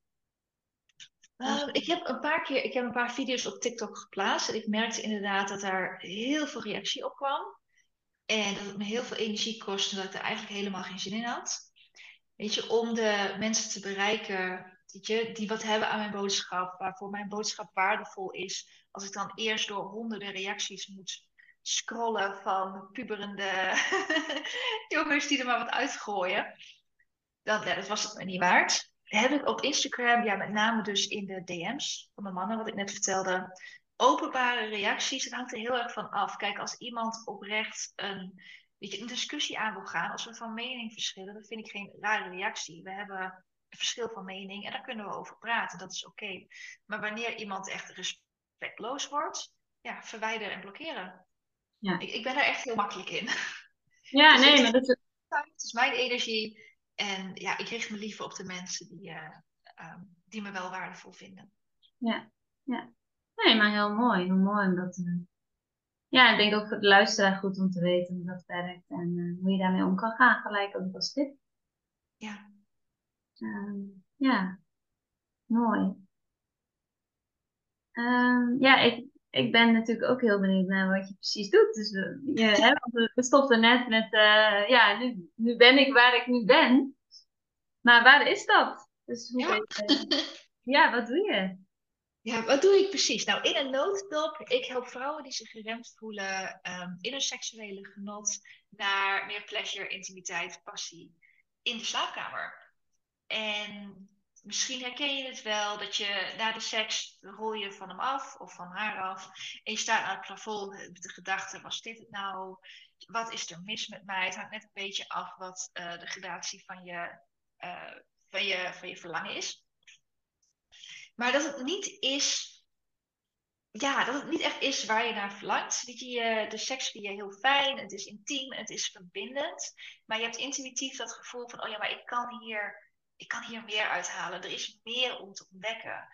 S2: Ehm, ik heb een paar keer, ik heb een paar video's op TikTok geplaatst. En ik merkte inderdaad dat daar heel veel reactie op kwam. En dat het me heel veel energie kostte, dat ik er eigenlijk helemaal geen zin in had. Weet je, om de mensen te bereiken, die wat hebben aan mijn boodschap, waarvoor mijn boodschap waardevol is. Als ik dan eerst door honderden reacties moet scrollen van puberende jongens die er maar wat uitgooien. Ja, dat was het me niet waard. Heb ik op Instagram, ja, met name dus in de DM's van de mannen, wat ik net vertelde, openbare reacties. Het hangt er heel erg van af. Kijk, als iemand oprecht een, weet je, een discussie aan wil gaan, als we van mening verschillen, dan vind ik geen rare reactie. We hebben een verschil van mening en daar kunnen we over praten. Dat is oké. Maar wanneer iemand echt respectloos wordt, ja, verwijderen en blokkeren.
S1: Ja.
S2: Ik, ik ben daar echt heel makkelijk in.
S1: Ja,
S2: Dus
S1: nee, maar dat is,
S2: Het is mijn energie. En ja, ik richt me liever op de mensen die, eh, ehm, die me wel waardevol vinden.
S1: nee, maar heel mooi. Heel mooi om dat te doen. Ja, ik denk ook voor de luisteraar goed om te weten hoe dat werkt en eh, hoe je daarmee om kan gaan, gelijk ook als tip.
S2: Ja.
S1: Ehm, ja, mooi. Ehm, ja, ik, ik ben natuurlijk ook heel benieuwd naar wat je precies doet. Dus we, je, hè, want we- stopten net met, eh, ja, nu, nu ben ik waar ik nu ben. Maar waar is dat? Dus hoe
S2: Ja.
S1: je- ja, wat doe je?
S2: Ja, wat doe ik precies? Nou, in een notendop, ik help vrouwen die zich geremd voelen ehm, in hun seksuele genot naar meer pleasure, intimiteit, passie in de slaapkamer. En misschien herken je het wel dat je na de seks rol je van hem af of van haar af en je staat aan het plafond met de gedachte, was dit het nou? Wat is er mis met mij? Het hangt net een beetje af wat eh, de gradatie van je, eh, van, je, van je verlangen is. Maar dat het niet is, ja, dat het niet echt is waar je naar verlangt. Weet je, de seks vind je heel fijn, het is intiem, het is verbindend. Maar je hebt intuïtief dat gevoel van, oh ja, maar ik kan hier, ik kan hier meer uithalen. Er is meer om te ontdekken.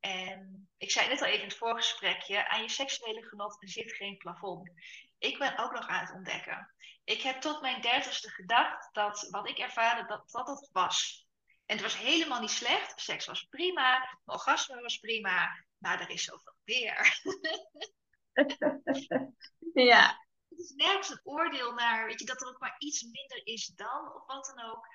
S2: En ik zei net al even in het voorgesprekje, aan je seksuele genot zit geen plafond. Ik ben ook nog aan het ontdekken. Ik heb tot mijn dertigste gedacht dat wat ik ervaarde, dat dat het was. En het was helemaal niet slecht. Seks was prima, mijn orgasme was prima, maar er is zoveel meer.
S1: Ja,
S2: Het is nergens een oordeel naar, weet je, dat er ook maar iets minder is dan, of wat dan ook.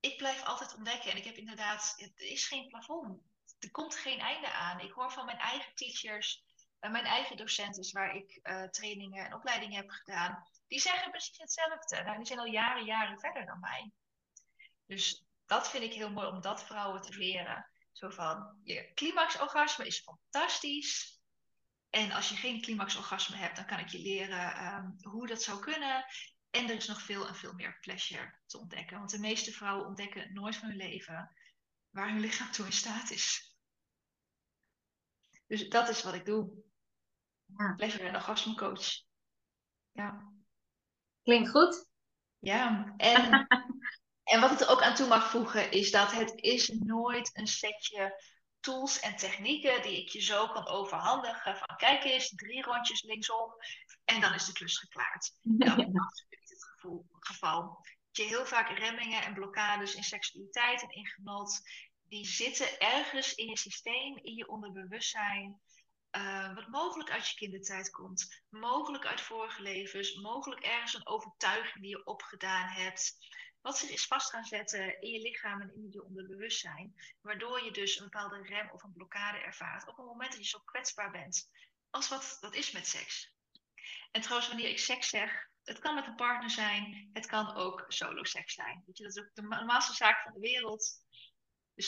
S2: Ik blijf altijd ontdekken en ik heb inderdaad, het is geen plafond. Er komt geen einde aan. Ik hoor van mijn eigen teachers, en mijn eigen docenten waar ik eh, trainingen en opleidingen heb gedaan, die zeggen precies hetzelfde. Nou, die zijn al jaren, jaren verder dan mij. Dus dat vind ik heel mooi om dat vrouwen te leren. Zo van, je climaxorgasme is fantastisch. En als je geen climaxorgasme hebt, dan kan ik je leren ehm, hoe dat zou kunnen. En er is nog veel en veel meer pleasure te ontdekken. Want de meeste vrouwen ontdekken nooit van hun leven waar hun lichaam toe in staat is. Dus dat is wat ik doe.
S1: Ja.
S2: Pleasure en orgasmecoach. Ja.
S1: klinkt goed.
S2: Ja, en, en wat ik er ook aan toe mag voegen is dat het is nooit een setje tools en technieken die ik je zo kan overhandigen. Van kijk eens, drie rondjes linksom en dan is de klus geklaard. En dat geval. Je heel vaak remmingen en blokkades in seksualiteit en in genot, die zitten ergens in je systeem, in je onderbewustzijn. eh, wat mogelijk uit je kindertijd komt, mogelijk uit vorige levens, mogelijk ergens een overtuiging die je opgedaan hebt, wat zich is vast gaan zetten in je lichaam en in je onderbewustzijn, waardoor je dus een bepaalde rem of een blokkade ervaart op het moment dat je zo kwetsbaar bent als wat dat is met seks. En trouwens, wanneer ik seks zeg, het kan met een partner zijn, het kan ook solo seks zijn. Weet je, dat is ook de normaalste zaak van de wereld. Dus,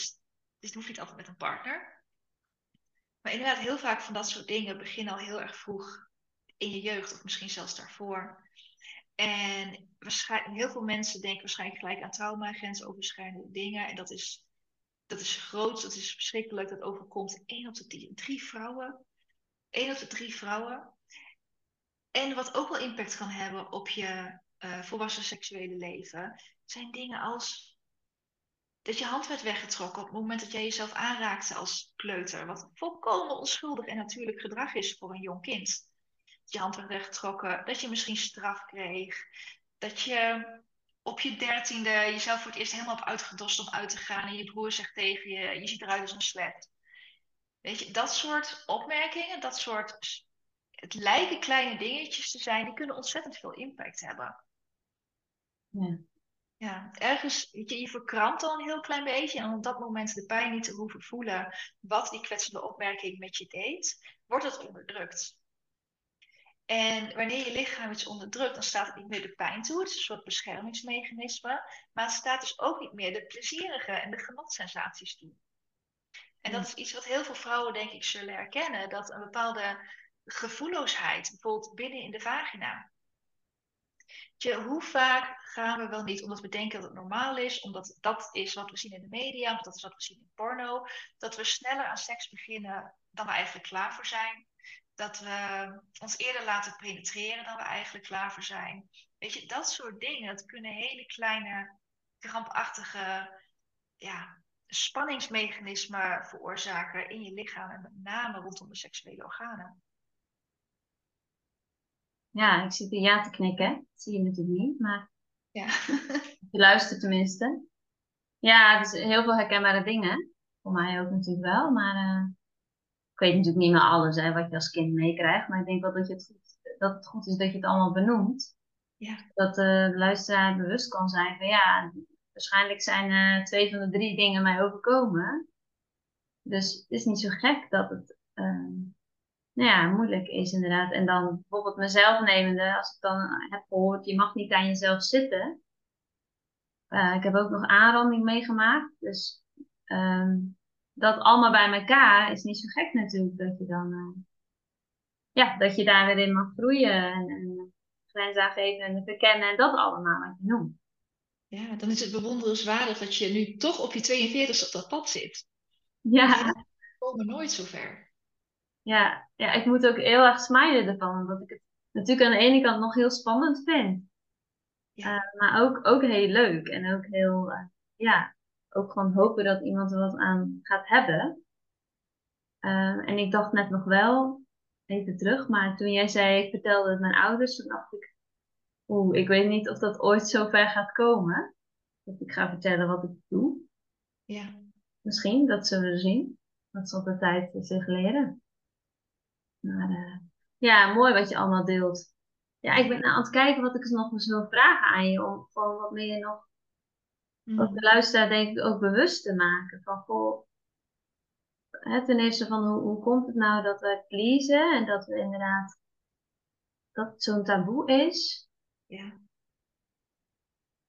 S2: dus het hoeft niet altijd met een partner. Maar inderdaad, heel vaak van dat soort dingen beginnen al heel erg vroeg in je jeugd, of misschien zelfs daarvoor. En waarschijnlijk, heel veel mensen denken waarschijnlijk gelijk aan trauma, grensoverschrijdende dingen. En dat is dat is groot, dat is verschrikkelijk, dat overkomt één op de drie, drie vrouwen. Één op de drie vrouwen. En wat ook wel impact kan hebben op je uh, volwassen seksuele leven, zijn dingen als dat je hand werd weggetrokken op het moment dat jij jezelf aanraakte als kleuter. Wat volkomen onschuldig en natuurlijk gedrag is voor een jong kind. Dat je hand werd weggetrokken, dat je misschien straf kreeg, dat je op je dertiende jezelf voor het eerst helemaal hebt uitgedost om uit te gaan en je broer zegt tegen je, je ziet eruit als een slet. Weet je, dat soort opmerkingen, dat soort, het lijken kleine dingetjes te zijn, die kunnen ontzettend veel impact hebben. Ja. Ja, ergens, weet je, je verkrampt al een heel klein beetje en op dat moment de pijn niet te hoeven voelen wat die kwetsende opmerking met je deed, wordt het onderdrukt. En wanneer je lichaam iets onderdrukt, dan staat het niet meer de pijn toe. Het is een soort beschermingsmechanisme. Maar het staat dus ook niet meer de plezierige en de genotsensaties toe. En dat is iets wat heel veel vrouwen, denk ik, zullen herkennen. Dat een bepaalde gevoelloosheid, bijvoorbeeld binnen in de vagina. Hoe vaak gaan we wel niet, omdat we denken dat het normaal is, omdat dat is wat we zien in de media, omdat dat is wat we zien in porno, dat we sneller aan seks beginnen dan we eigenlijk klaar voor zijn dat we ons eerder laten penetreren dan we eigenlijk klaar voor zijn. Weet je, dat soort dingen, dat kunnen hele kleine, krampachtige ja, spanningsmechanismen veroorzaken in je lichaam en met name rondom de seksuele organen.
S1: Ja, ik zit hier ja te knikken. Dat zie je natuurlijk niet, maar
S2: ja.
S1: je luistert tenminste. Ja, dus heel veel herkenbare dingen. Voor mij ook natuurlijk wel, maar uh, ik weet natuurlijk niet meer alles hè, wat je als kind meekrijgt, maar ik denk wel dat, je het goed, dat het goed is dat je het allemaal benoemt.
S2: Ja.
S1: Dat de luisteraar bewust kan zijn van ja, waarschijnlijk zijn uh, twee van de drie dingen mij overkomen. Dus het is niet zo gek dat het uh, nou ja, moeilijk is inderdaad. En dan bijvoorbeeld mezelf nemende, als ik dan heb gehoord, je mag niet aan jezelf zitten. Uh, ik heb ook nog aanranding meegemaakt. Dus um, dat allemaal bij elkaar is niet zo gek natuurlijk dat je dan uh, ja, dat je daar weer in mag groeien en, en grenzen aangeven en verkennen en dat allemaal wat je noemt.
S2: Ja, dan is het bewonderenswaardig dat je nu toch op je 42 op dat pad zit.
S1: Ja.
S2: We komen nooit zo ver.
S1: Ja, ja, ik moet ook heel erg smijden ervan, omdat ik het natuurlijk aan de ene kant nog heel spannend vind. Ja. Uh, maar ook, ook heel leuk en ook heel, uh, ja, ook gewoon hopen dat iemand er wat aan gaat hebben. Ehm, en ik dacht net nog wel, even terug, maar toen jij zei, ik vertelde het mijn ouders, toen dacht ik, oeh, ik weet niet of dat ooit zo ver gaat komen. Dat ik ga vertellen wat ik doe.
S2: Ja.
S1: Misschien, dat zullen we zien. Dat zal de tijd zich leren. Maar uh, ja, mooi wat je allemaal deelt. Ja, ik ben aan het kijken wat ik nog eens wil vragen aan je, om gewoon wat meer nog wat de luisteraar denk ik ook bewust te maken. Van, goh, hè, ten eerste van hoe, hoe komt het nou dat we pleasen en dat we inderdaad, dat het zo'n taboe is.
S2: Ja.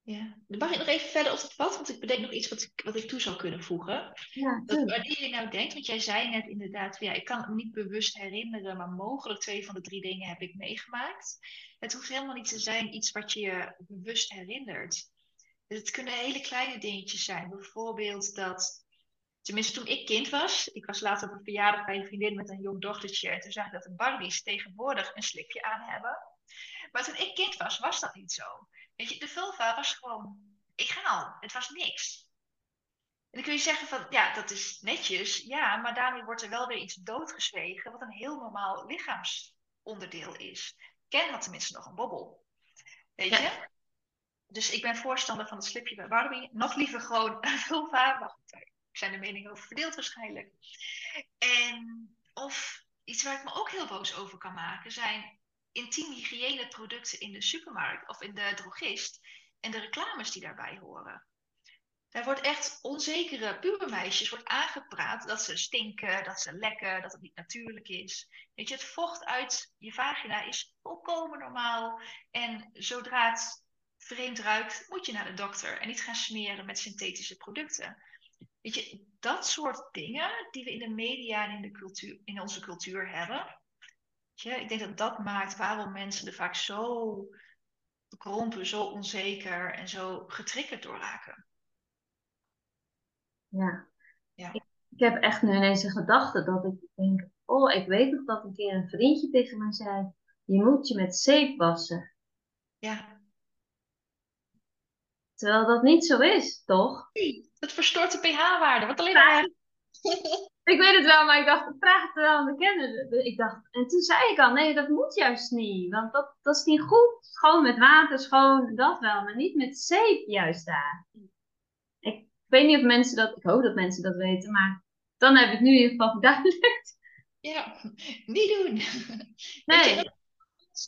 S2: Ja, dan mag ik nog even verder op het pad, want ik bedenk nog iets wat ik, wat ik toe zou kunnen voegen.
S1: Ja,
S2: dat, wanneer je nou denkt, want jij zei net inderdaad, ja, ik kan het me niet bewust herinneren, maar mogelijk twee van de drie dingen heb ik meegemaakt. Het hoeft helemaal niet te zijn iets wat je bewust herinnert. Het kunnen hele kleine dingetjes zijn. Bijvoorbeeld dat, tenminste toen ik kind was, ik was later op een verjaardag bij een vriendin met een jong dochtertje. En toen zag ik dat de Barbies tegenwoordig een slipje aan hebben. Maar toen ik kind was, was dat niet zo. Weet je, de vulva was gewoon egaal. Het was niks. En dan kun je zeggen van, ja, dat is netjes. Ja, maar daarmee wordt er wel weer iets doodgezwegen, wat een heel normaal lichaamsonderdeel is. Ken had tenminste nog een bobbel. Weet je? Dus ik ben voorstander van het slipje bij Barbie. Nog liever gewoon een vulva. Maar goed, daar zijn de meningen over verdeeld waarschijnlijk. En of iets waar ik me ook heel boos over kan maken, zijn intiem hygiëneproducten in de supermarkt of in de drogist en de reclames die daarbij horen. Daar wordt echt onzekere pubermeisjes wordt aangepraat dat ze stinken, dat ze lekken, dat het niet natuurlijk is. Weet je, het vocht uit je vagina is volkomen normaal. En zodra het vreemd ruikt, moet je naar de dokter en niet gaan smeren met synthetische producten. Weet je, dat soort dingen die we in de media en in, de cultuur, in onze cultuur hebben. Je, ik denk dat dat maakt waarom mensen er vaak zo bekrompen, zo onzeker en zo getriggerd door raken.
S1: Ja,
S2: Ja.
S1: Ik, ik heb echt nu ineens een gedachte dat ik denk, oh, ik weet nog dat een keer een vriendje tegen mij zei, je moet je met zeep wassen.
S2: Ja.
S1: Terwijl dat niet zo is, toch?
S2: Het verstoort de pH-waarde, wat alleen maar...
S1: Ik weet het wel, maar ik dacht, vraag het wel aan de kenner. Ik dacht, en toen zei ik al, nee, dat moet juist niet. Want dat, dat is niet goed. Schoon met water, schoon, dat wel. Maar niet met zeep juist daar. Ik weet niet of mensen dat, ik hoop dat mensen dat weten. Maar dan heb ik nu in ieder geval verduidelijkt.
S2: Ja, niet doen.
S1: Nee.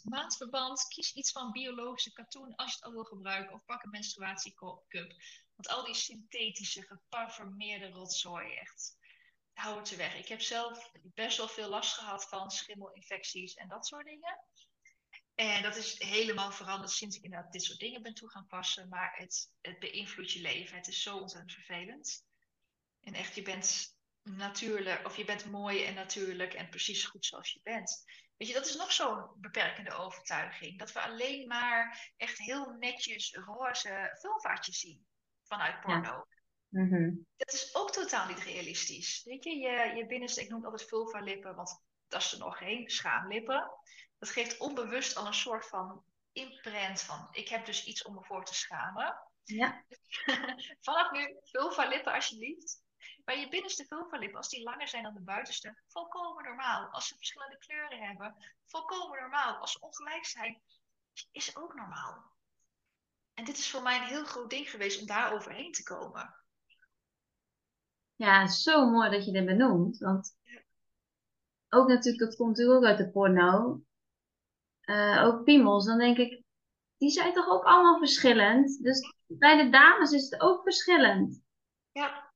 S2: Maandverband, kies iets van biologische katoen als je het al wil gebruiken. Of pak een menstruatiecup. Want al die synthetische, geparfumeerde rotzooi, echt hou het ze weg. Ik heb zelf best wel veel last gehad van schimmelinfecties en dat soort dingen. En dat is helemaal veranderd sinds ik inderdaad dit soort dingen ben toe gaan passen. Maar het, het beïnvloedt je leven. Het is zo ontzettend vervelend. En echt, je bent natuurlijk, of je bent mooi en natuurlijk en precies goed zoals je bent. Weet je, dat is nog zo'n beperkende overtuiging. Dat we alleen maar echt heel netjes roze vulvaatjes zien vanuit porno.
S1: Mhm.
S2: Dat is ook totaal niet realistisch. Weet je, je, je binnenste, ik noem het altijd vulva-lippen, want dat is er nog geen, schaamlippen. Dat geeft onbewust al een soort van imprint van, ik heb dus iets om me voor te schamen.
S1: Ja.
S2: Vanaf nu, vulva-lippen alsjeblieft. Maar je binnenste vulva-lippen, als die langer zijn dan de buitenste, volkomen normaal. Als ze verschillende kleuren hebben, volkomen normaal. Als ze ongelijk zijn, is ook normaal. En dit is voor mij een heel groot ding geweest om daar overheen te komen.
S1: Ja, zo mooi dat je dit benoemt. Want ook natuurlijk, dat komt natuurlijk ook uit de porno. Eh, ook piemels, dan denk ik, die zijn toch ook allemaal verschillend. Dus bij de dames is het ook verschillend.
S2: Ja.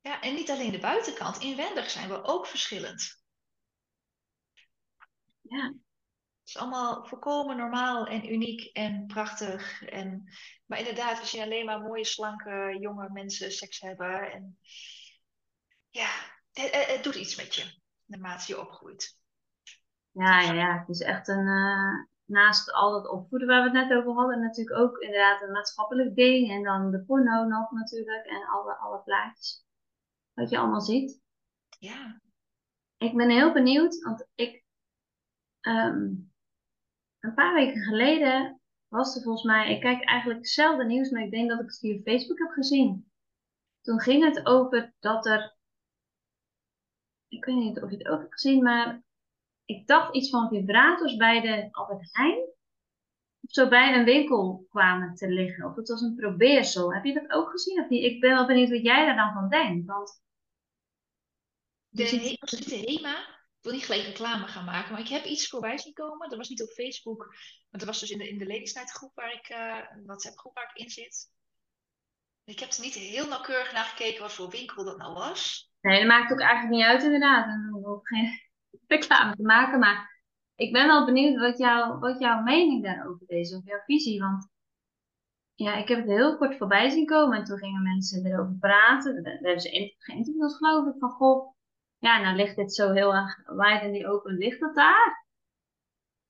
S2: Ja, en niet alleen de buitenkant. Inwendig zijn we ook verschillend.
S1: Ja.
S2: Het is allemaal volkomen normaal en uniek en prachtig. En, maar inderdaad, we zien alleen maar mooie, slanke, jonge mensen seks hebben. En ja, het, het, doet iets met je naarmate je opgroeit.
S1: Ja, ja, ja. Het is echt een, eh, naast al dat opvoeden waar we het net over hadden, natuurlijk ook inderdaad een maatschappelijk ding. En dan de porno nog natuurlijk en alle, alle plaatjes. Wat je allemaal ziet.
S2: Ja,
S1: Ik ben heel benieuwd, want ik, ehm, een paar weken geleden was er volgens mij, ik kijk eigenlijk zelden nieuws, maar ik denk dat ik het via Facebook heb gezien. Toen ging het over dat er, ik weet niet of je het ook hebt gezien, maar ik dacht iets van vibrators bij de Albert Heijn. Of zo bij een winkel kwamen te liggen. Of het was een probeersel. Heb je dat ook gezien of niet? Ik ben wel benieuwd wat jij daar dan van denkt. Want
S2: de, was dit de HEMA? Ik wil niet gelijk reclame gaan maken, maar ik heb iets voorbij zien komen. Dat was niet op Facebook, maar dat was dus in de, in de Ladies groep waar ik, eh, WhatsApp groep waar ik in zit. Ik heb er niet heel nauwkeurig naar gekeken wat voor winkel dat nou was.
S1: Nee, dat maakt ook eigenlijk niet uit inderdaad. We hoeven geen reclame te maken. Maar ik ben wel benieuwd wat, jou, wat jouw mening daarover is. Of jouw visie. Want ja, ik heb het heel kort voorbij zien komen. En toen gingen mensen erover praten. Daar hebben ze geïnterviewd geloof ik. Van goh, ja, nou ligt dit zo heel erg wijd en die open. Ligt dat daar?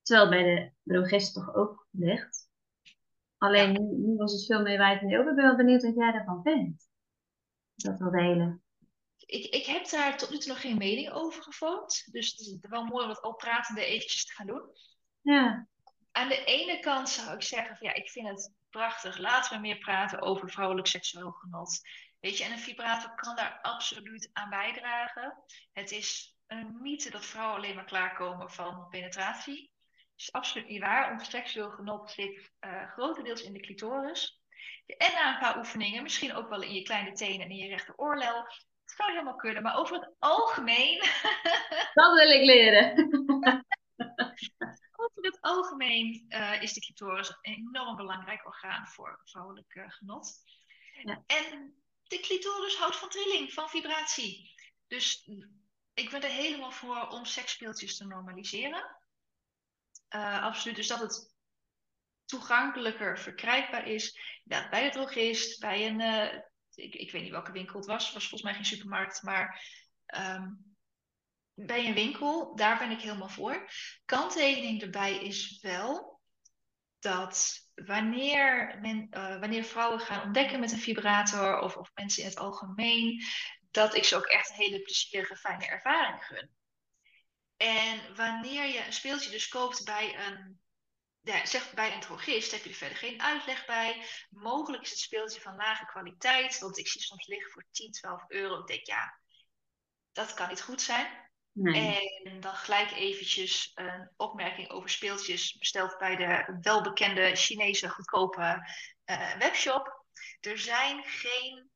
S1: Terwijl bij de drogist toch ook ligt. Alleen nu, nu was het veel meer wijd en die open. Ik ben wel benieuwd wat jij daarvan vindt. Dat wil delen.
S2: Ik, ik heb daar tot nu toe nog geen mening over gevormd. Dus het is wel mooi om het al pratende eventjes te gaan doen.
S1: Ja,
S2: Aan de ene kant zou ik zeggen, van, ja, ik vind het prachtig. Laten we meer praten over vrouwelijk seksueel genot. Weet je, en een vibrator kan daar absoluut aan bijdragen. Het is een mythe dat vrouwen alleen maar klaarkomen van penetratie. Dat is absoluut niet waar. Ons seksueel genot zit eh, grotendeels in de clitoris. En na een paar oefeningen, misschien ook wel in je kleine tenen en in je rechter oorlel. Het zou helemaal kunnen, maar over het algemeen
S1: dat wil ik leren.
S2: Over het algemeen eh, is de clitoris een enorm belangrijk orgaan voor vrouwelijk eh, genot.
S1: Ja.
S2: En de clitoris houdt van trilling, van vibratie. Dus ik ben er helemaal voor om seksspeeltjes te normaliseren. Eh, absoluut, dus dat het toegankelijker verkrijgbaar is. Ja, bij de drogist, bij een, eh, ik, ik weet niet welke winkel het was, het was volgens mij geen supermarkt, maar ehm, bij een winkel, daar ben ik helemaal voor. Kanttekening erbij is wel dat wanneer, eh, wanneer vrouwen gaan ontdekken met een vibrator of, of mensen in het algemeen, dat ik ze ook echt een hele plezierige, fijne ervaring gun. En wanneer je een speeltje dus koopt bij een, ja, zeg bij een drogist, heb je er verder geen uitleg bij. Mogelijk is het speeltje van lage kwaliteit, want ik zie soms liggen voor 10, 12 euro. Ik denk, ja, dat kan niet goed zijn. En dan gelijk eventjes een opmerking over speeltjes besteld bij de welbekende Chinese goedkope uh, webshop. Er zijn geen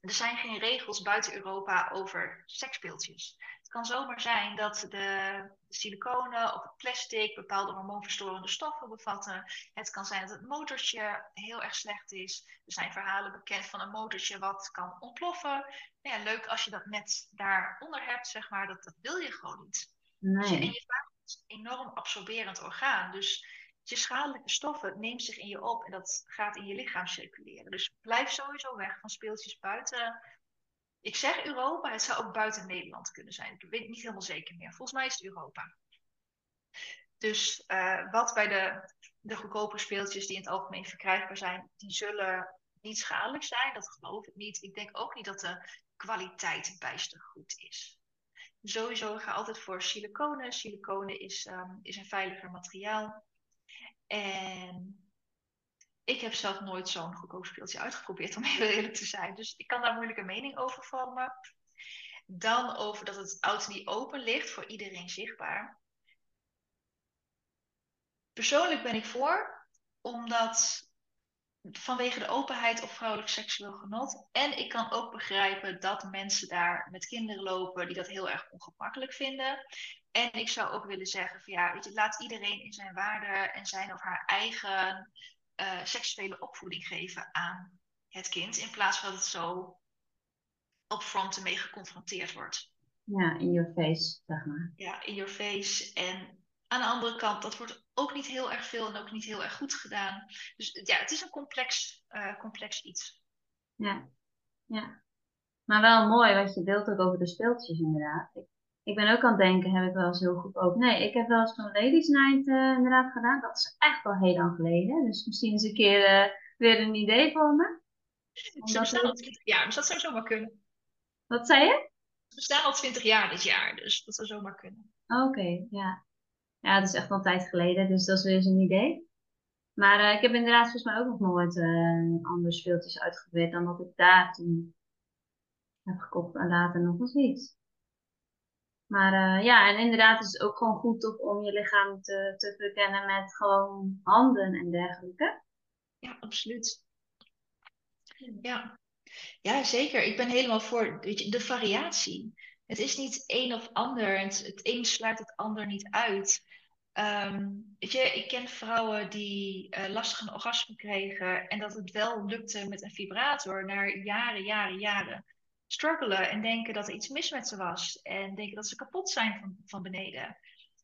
S2: er zijn geen regels buiten Europa over seksspeeltjes. Het kan zomaar zijn dat de, de siliconen of het plastic bepaalde hormoonverstorende stoffen bevatten. Het kan zijn dat het motortje heel erg slecht is. Er zijn verhalen bekend van een motortje wat kan ontploffen. Nou ja, leuk als je dat net daaronder hebt, zeg maar. Dat, dat wil je gewoon niet. Nee. en je vaak is een enorm absorberend orgaan. Dus je schadelijke stoffen neemt zich in je op en dat gaat in je lichaam circuleren. Dus blijf sowieso weg van speeltjes buiten. Ik zeg Europa, het zou ook buiten Nederland kunnen zijn. Ik weet het niet helemaal zeker meer. Volgens mij is het Europa. Dus uh, wat bij de, de goedkope speeltjes die in het algemeen verkrijgbaar zijn, die zullen niet schadelijk zijn. Dat geloof ik niet. Ik denk ook niet dat de kwaliteit bijster goed is. Sowieso ga altijd voor siliconen. Siliconen is, um, is een veiliger materiaal. En ik heb zelf nooit zo'n goedkoop speeltje uitgeprobeerd, om heel eerlijk te zijn. Dus ik kan daar moeilijk een mening over vormen. Dan over dat het auto niet open ligt, voor iedereen zichtbaar. Persoonlijk ben ik voor, omdat vanwege de openheid op vrouwelijk seksueel genot. En ik kan ook begrijpen dat mensen daar met kinderen lopen die dat heel erg ongemakkelijk vinden. En ik zou ook willen zeggen van ja, weet je, laat iedereen in zijn waarde en zijn of haar eigen uh, seksuele opvoeding geven aan het kind. In plaats van dat het zo upfront ermee geconfronteerd wordt.
S1: Ja, in your face, zeg maar.
S2: Ja, in your face. En aan de andere kant, dat wordt ook niet heel erg veel en ook niet heel erg goed gedaan. Dus ja, het is een complex, uh, complex iets.
S1: Ja, ja. Maar wel mooi wat je deelt ook over de speeltjes inderdaad. Ik ik ben ook aan het denken, heb ik wel eens heel goedkoop. Nee, ik heb wel eens zo'n Ladies Night uh, inderdaad gedaan. Dat is echt al heel lang geleden. Dus misschien eens een keer uh, weer een idee voor me.
S2: Ze bestaan al 20 jaar, dus dat zou zomaar kunnen.
S1: Wat zei je?
S2: Ze bestaan al 20 jaar dit jaar, dus dat zou zomaar kunnen.
S1: Oké, ja. Ja, dat is echt al een tijd geleden, dus dat is weer eens een idee. Maar uh, ik heb inderdaad volgens mij ook nog nooit andere speeltjes uitgeprobeerd dan dat ik daar toen heb gekocht en later nog eens iets. Maar uh, ja, en inderdaad is het ook gewoon goed om je lichaam te, te verkennen met gewoon handen en dergelijke.
S2: Ja, absoluut. Ja. ja, zeker. Ik ben helemaal voor weet je, de variatie. Het is niet één of ander. Het, een sluit het ander niet uit. Um, weet je, ik ken vrouwen die uh, lastig een orgasme kregen en dat het wel lukte met een vibrator na jaren, jaren, jaren struggelen en denken dat er iets mis met ze was. En denken dat ze kapot zijn van, van beneden.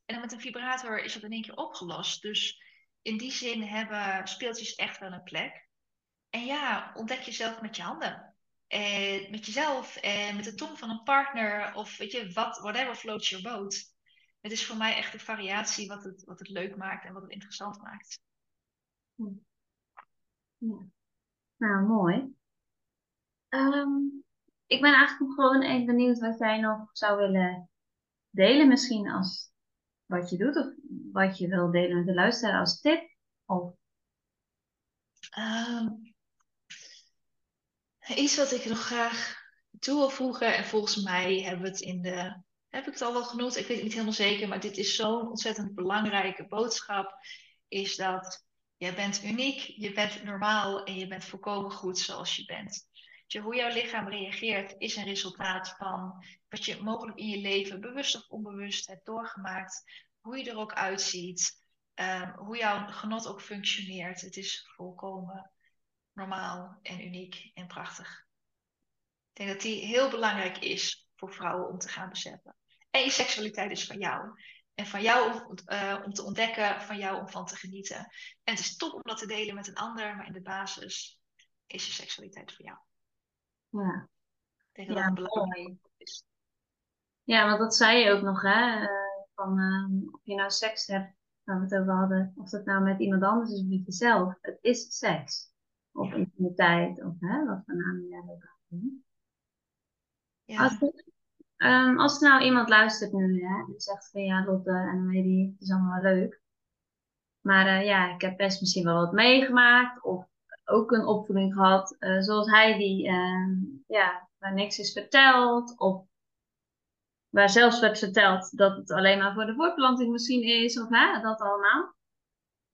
S2: En dan met een vibrator is dat in één keer opgelost. Dus in die zin hebben speeltjes echt wel een plek. En ja, ontdek jezelf met je handen. En met jezelf en met de tong van een partner of weet je, wat, whatever floats your boat. Het is voor mij echt de variatie wat het, wat het leuk maakt en wat het interessant maakt.
S1: Ja. Nou, mooi. Um, ik ben eigenlijk gewoon even benieuwd wat jij nog zou willen delen, misschien als wat je doet, of wat je wil delen met de luisteraar als tip. Of...
S2: Um, iets wat ik nog graag toe wil voegen, en volgens mij hebben we het in de. Heb ik het al wel genoemd? Ik weet het niet helemaal zeker, maar dit is zo'n ontzettend belangrijke boodschap. Is dat jij bent uniek, je bent normaal en je bent volkomen goed zoals je bent hoe jouw lichaam reageert is een resultaat van wat je mogelijk in je leven bewust of onbewust hebt doorgemaakt. Hoe je er ook uitziet. Um, hoe jouw genot ook functioneert. Het is volkomen normaal en uniek en prachtig. Ik denk dat die heel belangrijk is voor vrouwen om te gaan beseffen. En je seksualiteit is van jou. En van jou om, uh, om te ontdekken, van jou om van te genieten. En het is top om dat te delen met een ander, maar in de basis is je seksualiteit voor jou.
S1: Ja. Ik denk dat belangrijk is. Ja, want dat zei je ook nog, hè? Uh, van uh, of je nou seks hebt, waar we het over hadden, of dat nou met iemand anders is of met jezelf. Het is seks. Of intimiteit, of hè, wat voor naam je daar aan
S2: Ja.
S1: Als, ehm, als nou iemand luistert nu hè, en zegt van ja, Lotte en Lady, het is allemaal wel leuk. Maar eh, ja, ik heb best misschien wel wat meegemaakt of ook een opvoeding gehad eh, zoals hij die, ehm, ja, waar niks is verteld of waar zelfs werd verteld dat het alleen maar voor de voortplanting misschien is of hè, dat allemaal.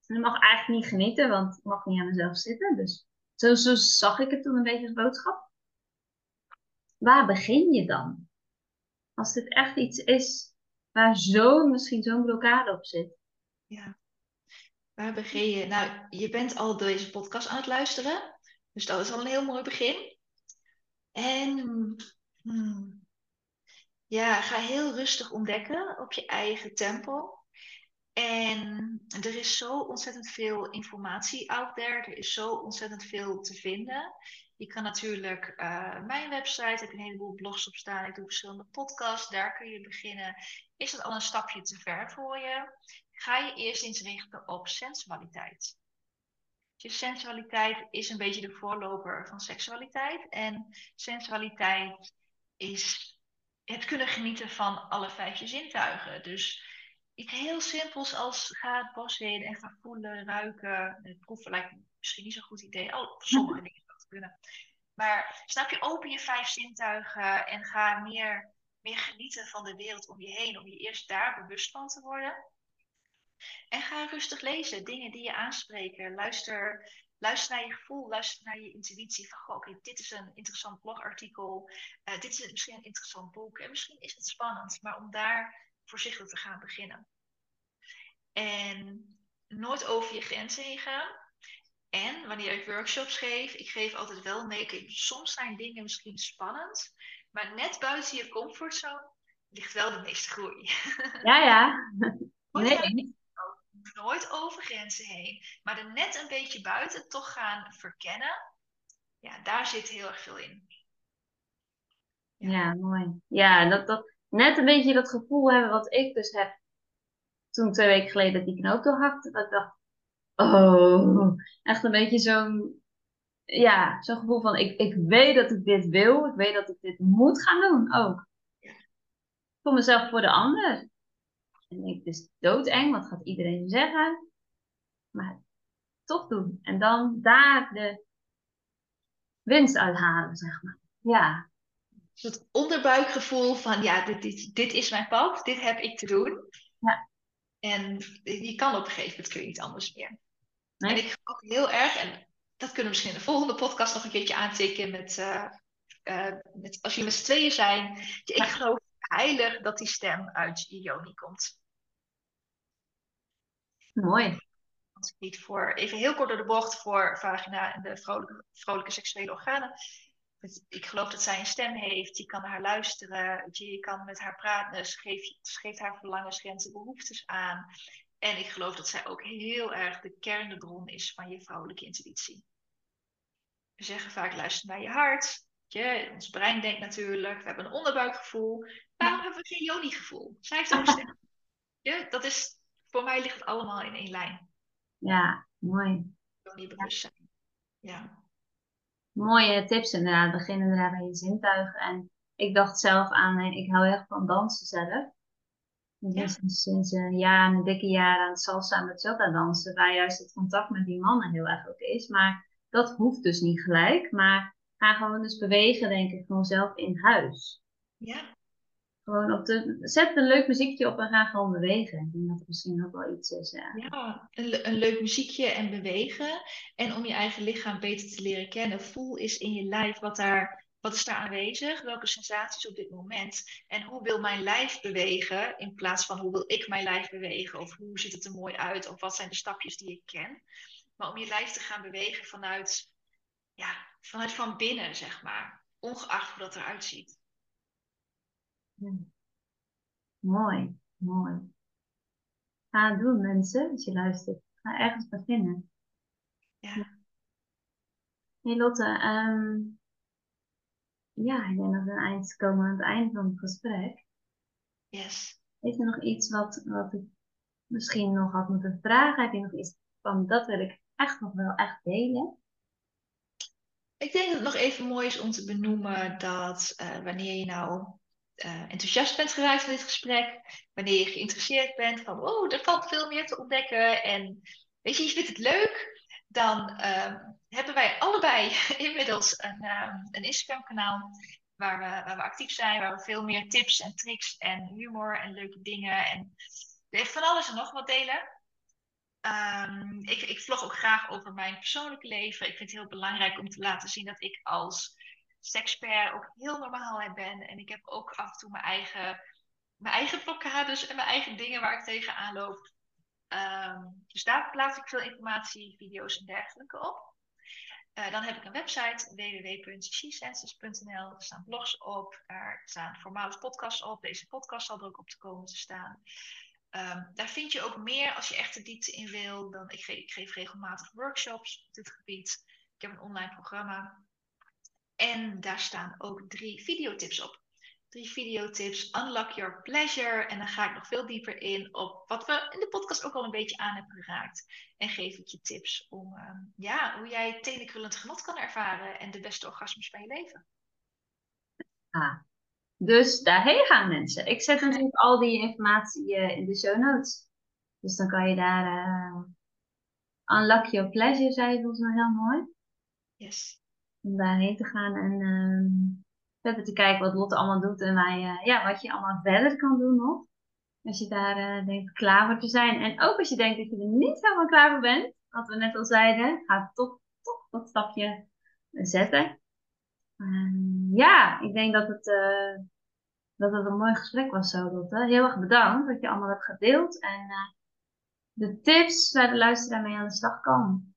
S1: En mag eigenlijk niet genieten, want ik mag niet aan mezelf zitten. Dus zo, zo zag ik het toen een beetje als boodschap. Waar begin je dan? Als dit echt iets is waar zo, misschien zo'n blokkade op zit.
S2: Ja. Waar begin je? Nou, je bent al deze podcast aan het luisteren. Dus dat is al een heel mooi begin. En hmm, ja, ga heel rustig ontdekken op je eigen tempo. En er is zo ontzettend veel informatie out there. Er is zo ontzettend veel te vinden. Je kan natuurlijk uh, mijn website, heb je een heleboel blogs op staan. Ik doe verschillende podcasts, daar kun je beginnen. Is dat al een stapje te ver voor je? Ga je eerst eens richten op sensualiteit. Je sensualiteit is een beetje de voorloper van seksualiteit. En sensualiteit is het kunnen genieten van alle vijf je zintuigen. Dus iets heel simpels als ga het bos in en ga voelen, ruiken. Proeven lijkt me misschien niet zo'n goed idee. Oh, sommige dingen zou het kunnen. Maar snap je, open je vijf zintuigen en ga meer, meer genieten van de wereld om je heen. Om je eerst daar bewust van te worden. En ga rustig lezen, dingen die je aanspreken. Luister, luister naar je gevoel, luister naar je intuïtie. Van, goh, okay, dit is een interessant blogartikel, uh, dit is misschien een interessant boek. En misschien is het spannend, maar om daar voorzichtig te gaan beginnen. En nooit over je grenzen heen gaan. En wanneer ik workshops geef, ik geef altijd wel mee. soms zijn dingen misschien spannend, maar net buiten je comfortzone ligt wel de meeste groei.
S1: Ja, ja. Nee.
S2: Nooit over grenzen heen, maar er net een beetje buiten toch gaan verkennen. Ja, daar zit heel erg veel in.
S1: Ja, ja mooi. Ja, dat, dat, net een beetje dat gevoel hebben wat ik dus heb toen twee weken geleden die knoop doorhakte. Dat ik dacht, oh, echt een beetje zo'n, ja, zo'n gevoel van ik, ik weet dat ik dit wil. Ik weet dat ik dit moet gaan doen ook. Voor mezelf, voor de ander. En ik, dus doodeng, wat gaat iedereen zeggen? Maar toch doen. En dan daar de winst uithalen, zeg maar. Ja
S2: soort onderbuikgevoel van ja, dit, dit, dit is mijn pad, dit heb ik te doen.
S1: Ja.
S2: En je kan op een gegeven moment kun je niet anders meer. En ik geloof heel erg, en dat kunnen we misschien in de volgende podcast nog een keertje aantikken met, uh, uh, met als jullie met z'n tweeën zijn. Ik geloof heilig dat die stem uit Ioni komt.
S1: Mooi.
S2: Niet voor, even heel kort door de bocht voor vagina en de vrolijke, vrolijke seksuele organen ik geloof dat zij een stem heeft. Je kan naar haar luisteren. Je kan met haar praten. Ze geeft, ze geeft haar verlangens, grenzen, behoeftes aan. En ik geloof dat zij ook heel erg de kern, de bron is van je vrouwelijke intuïtie. We zeggen vaak luister naar je hart. Je, ons brein denkt natuurlijk, we hebben een onderbuikgevoel. Waarom hebben we geen joni-gevoel? Zij heeft ook een stem. Dat is, voor mij ligt het allemaal in één lijn.
S1: Ja, mooi.
S2: Joni-bewustzijn. Ja
S1: mooie tips inderdaad. Begin inderdaad bij je zintuigen. En ik dacht zelf aan, eh, ik hou echt van dansen zelf. Ik ben sinds, sinds, een jaar, een dikke jaar aan het salsa met yoga dansen. Waar juist het contact met die mannen heel erg ook is. Maar dat hoeft dus niet gelijk. Maar ga gewoon dus bewegen, denk ik, gewoon zelf in huis.
S2: Ja.
S1: Gewoon op de, zet een leuk muziekje op en ga gewoon bewegen. Ik denk dat het misschien ook wel iets is. Ja,
S2: ja een, leuk muziekje en bewegen. En om je eigen lichaam beter te leren kennen. Voel is in je lijf wat, daar, wat is daar aanwezig. Welke sensaties op dit moment. En hoe wil mijn lijf bewegen. In plaats van hoe wil ik mijn lijf bewegen. Of hoe ziet het er mooi uit. Of wat zijn de stapjes die ik ken. Maar om je lijf te gaan bewegen vanuit, ja, vanuit van binnen, zeg maar. Ongeacht hoe dat eruit ziet.
S1: Mooi, mooi. Ga het doen, mensen, als je luistert. Ga ergens beginnen.
S2: Ja.
S1: Hey Lotte, um, ja, ik dat we een eind komen aan het einde van het gesprek.
S2: Yes.
S1: Is er nog iets wat, wat ik misschien nog had moeten vragen? Heb je nog iets van dat wil ik echt nog wel echt delen?
S2: Ik denk dat het nog even mooi is om te benoemen dat uh, wanneer je nou uh, enthousiast bent geraakt van dit gesprek, wanneer je geïnteresseerd bent van, oh, er valt veel meer te ontdekken en weet je, je vindt het leuk, dan uh, hebben wij allebei inmiddels een, een Instagram-kanaal waar we, waar we actief zijn, waar we veel meer tips en tricks en humor en leuke dingen en van alles en nog wat delen. Um, ik, ik vlog ook graag over mijn persoonlijke leven. Ik vind het heel belangrijk om te laten zien dat ik als sexpert ook heel normaal ben. En ik heb ook af en toe mijn eigen, mijn eigen blokkades en mijn eigen dingen waar ik tegenaan loop. Um, dus daar plaats ik veel informatie, video's en dergelijke op. Uh, dan heb ik een website www.shesenses.nl. Er staan blogs op, er staan formale podcasts op. Deze podcast zal er ook op te komen te staan. Um, daar vind je ook meer als je echt de diepte in wil. Dan, ik, geef, ik geef regelmatig workshops op dit gebied. Ik heb een online programma. En daar staan ook drie videotips op. Drie videotips, unlock your pleasure. En dan ga ik nog veel dieper in op wat we in de podcast ook al een beetje aan hebben geraakt. En geef ik je tips om um, ja, hoe jij tenenkrullend genot kan ervaren en de beste orgasmes van je leven.
S1: Ah, dus daarheen gaan mensen. Ik zet natuurlijk al die informatie uh, in de show notes. Dus dan kan je daar uh, unlock your pleasure, zei je volgens mij heel mooi.
S2: Yes.
S1: Om daarheen te gaan en uh, verder te kijken wat Lotte allemaal doet en je, ja, wat je allemaal verder kan doen nog. Als je daar denkt klaar voor te zijn. En ook als je denkt dat je er niet helemaal klaar voor bent, wat we net al zeiden, ga toch, toch dat stapje zetten. Ehm, ja, ik denk dat het, uh, dat het een mooi gesprek was zo, Lotte. Heel erg bedankt dat je allemaal hebt gedeeld. En uh, de tips waar de luisteraar mee aan de slag kan.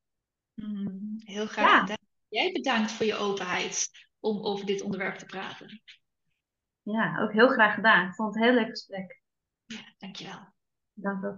S2: Mm, heel graag gedaan jij bedankt voor je openheid om over dit onderwerp te praten.
S1: Ja, ook heel graag gedaan. Ik vond het een heel leuk gesprek.
S2: Ja, dankjewel.
S1: Dank ook,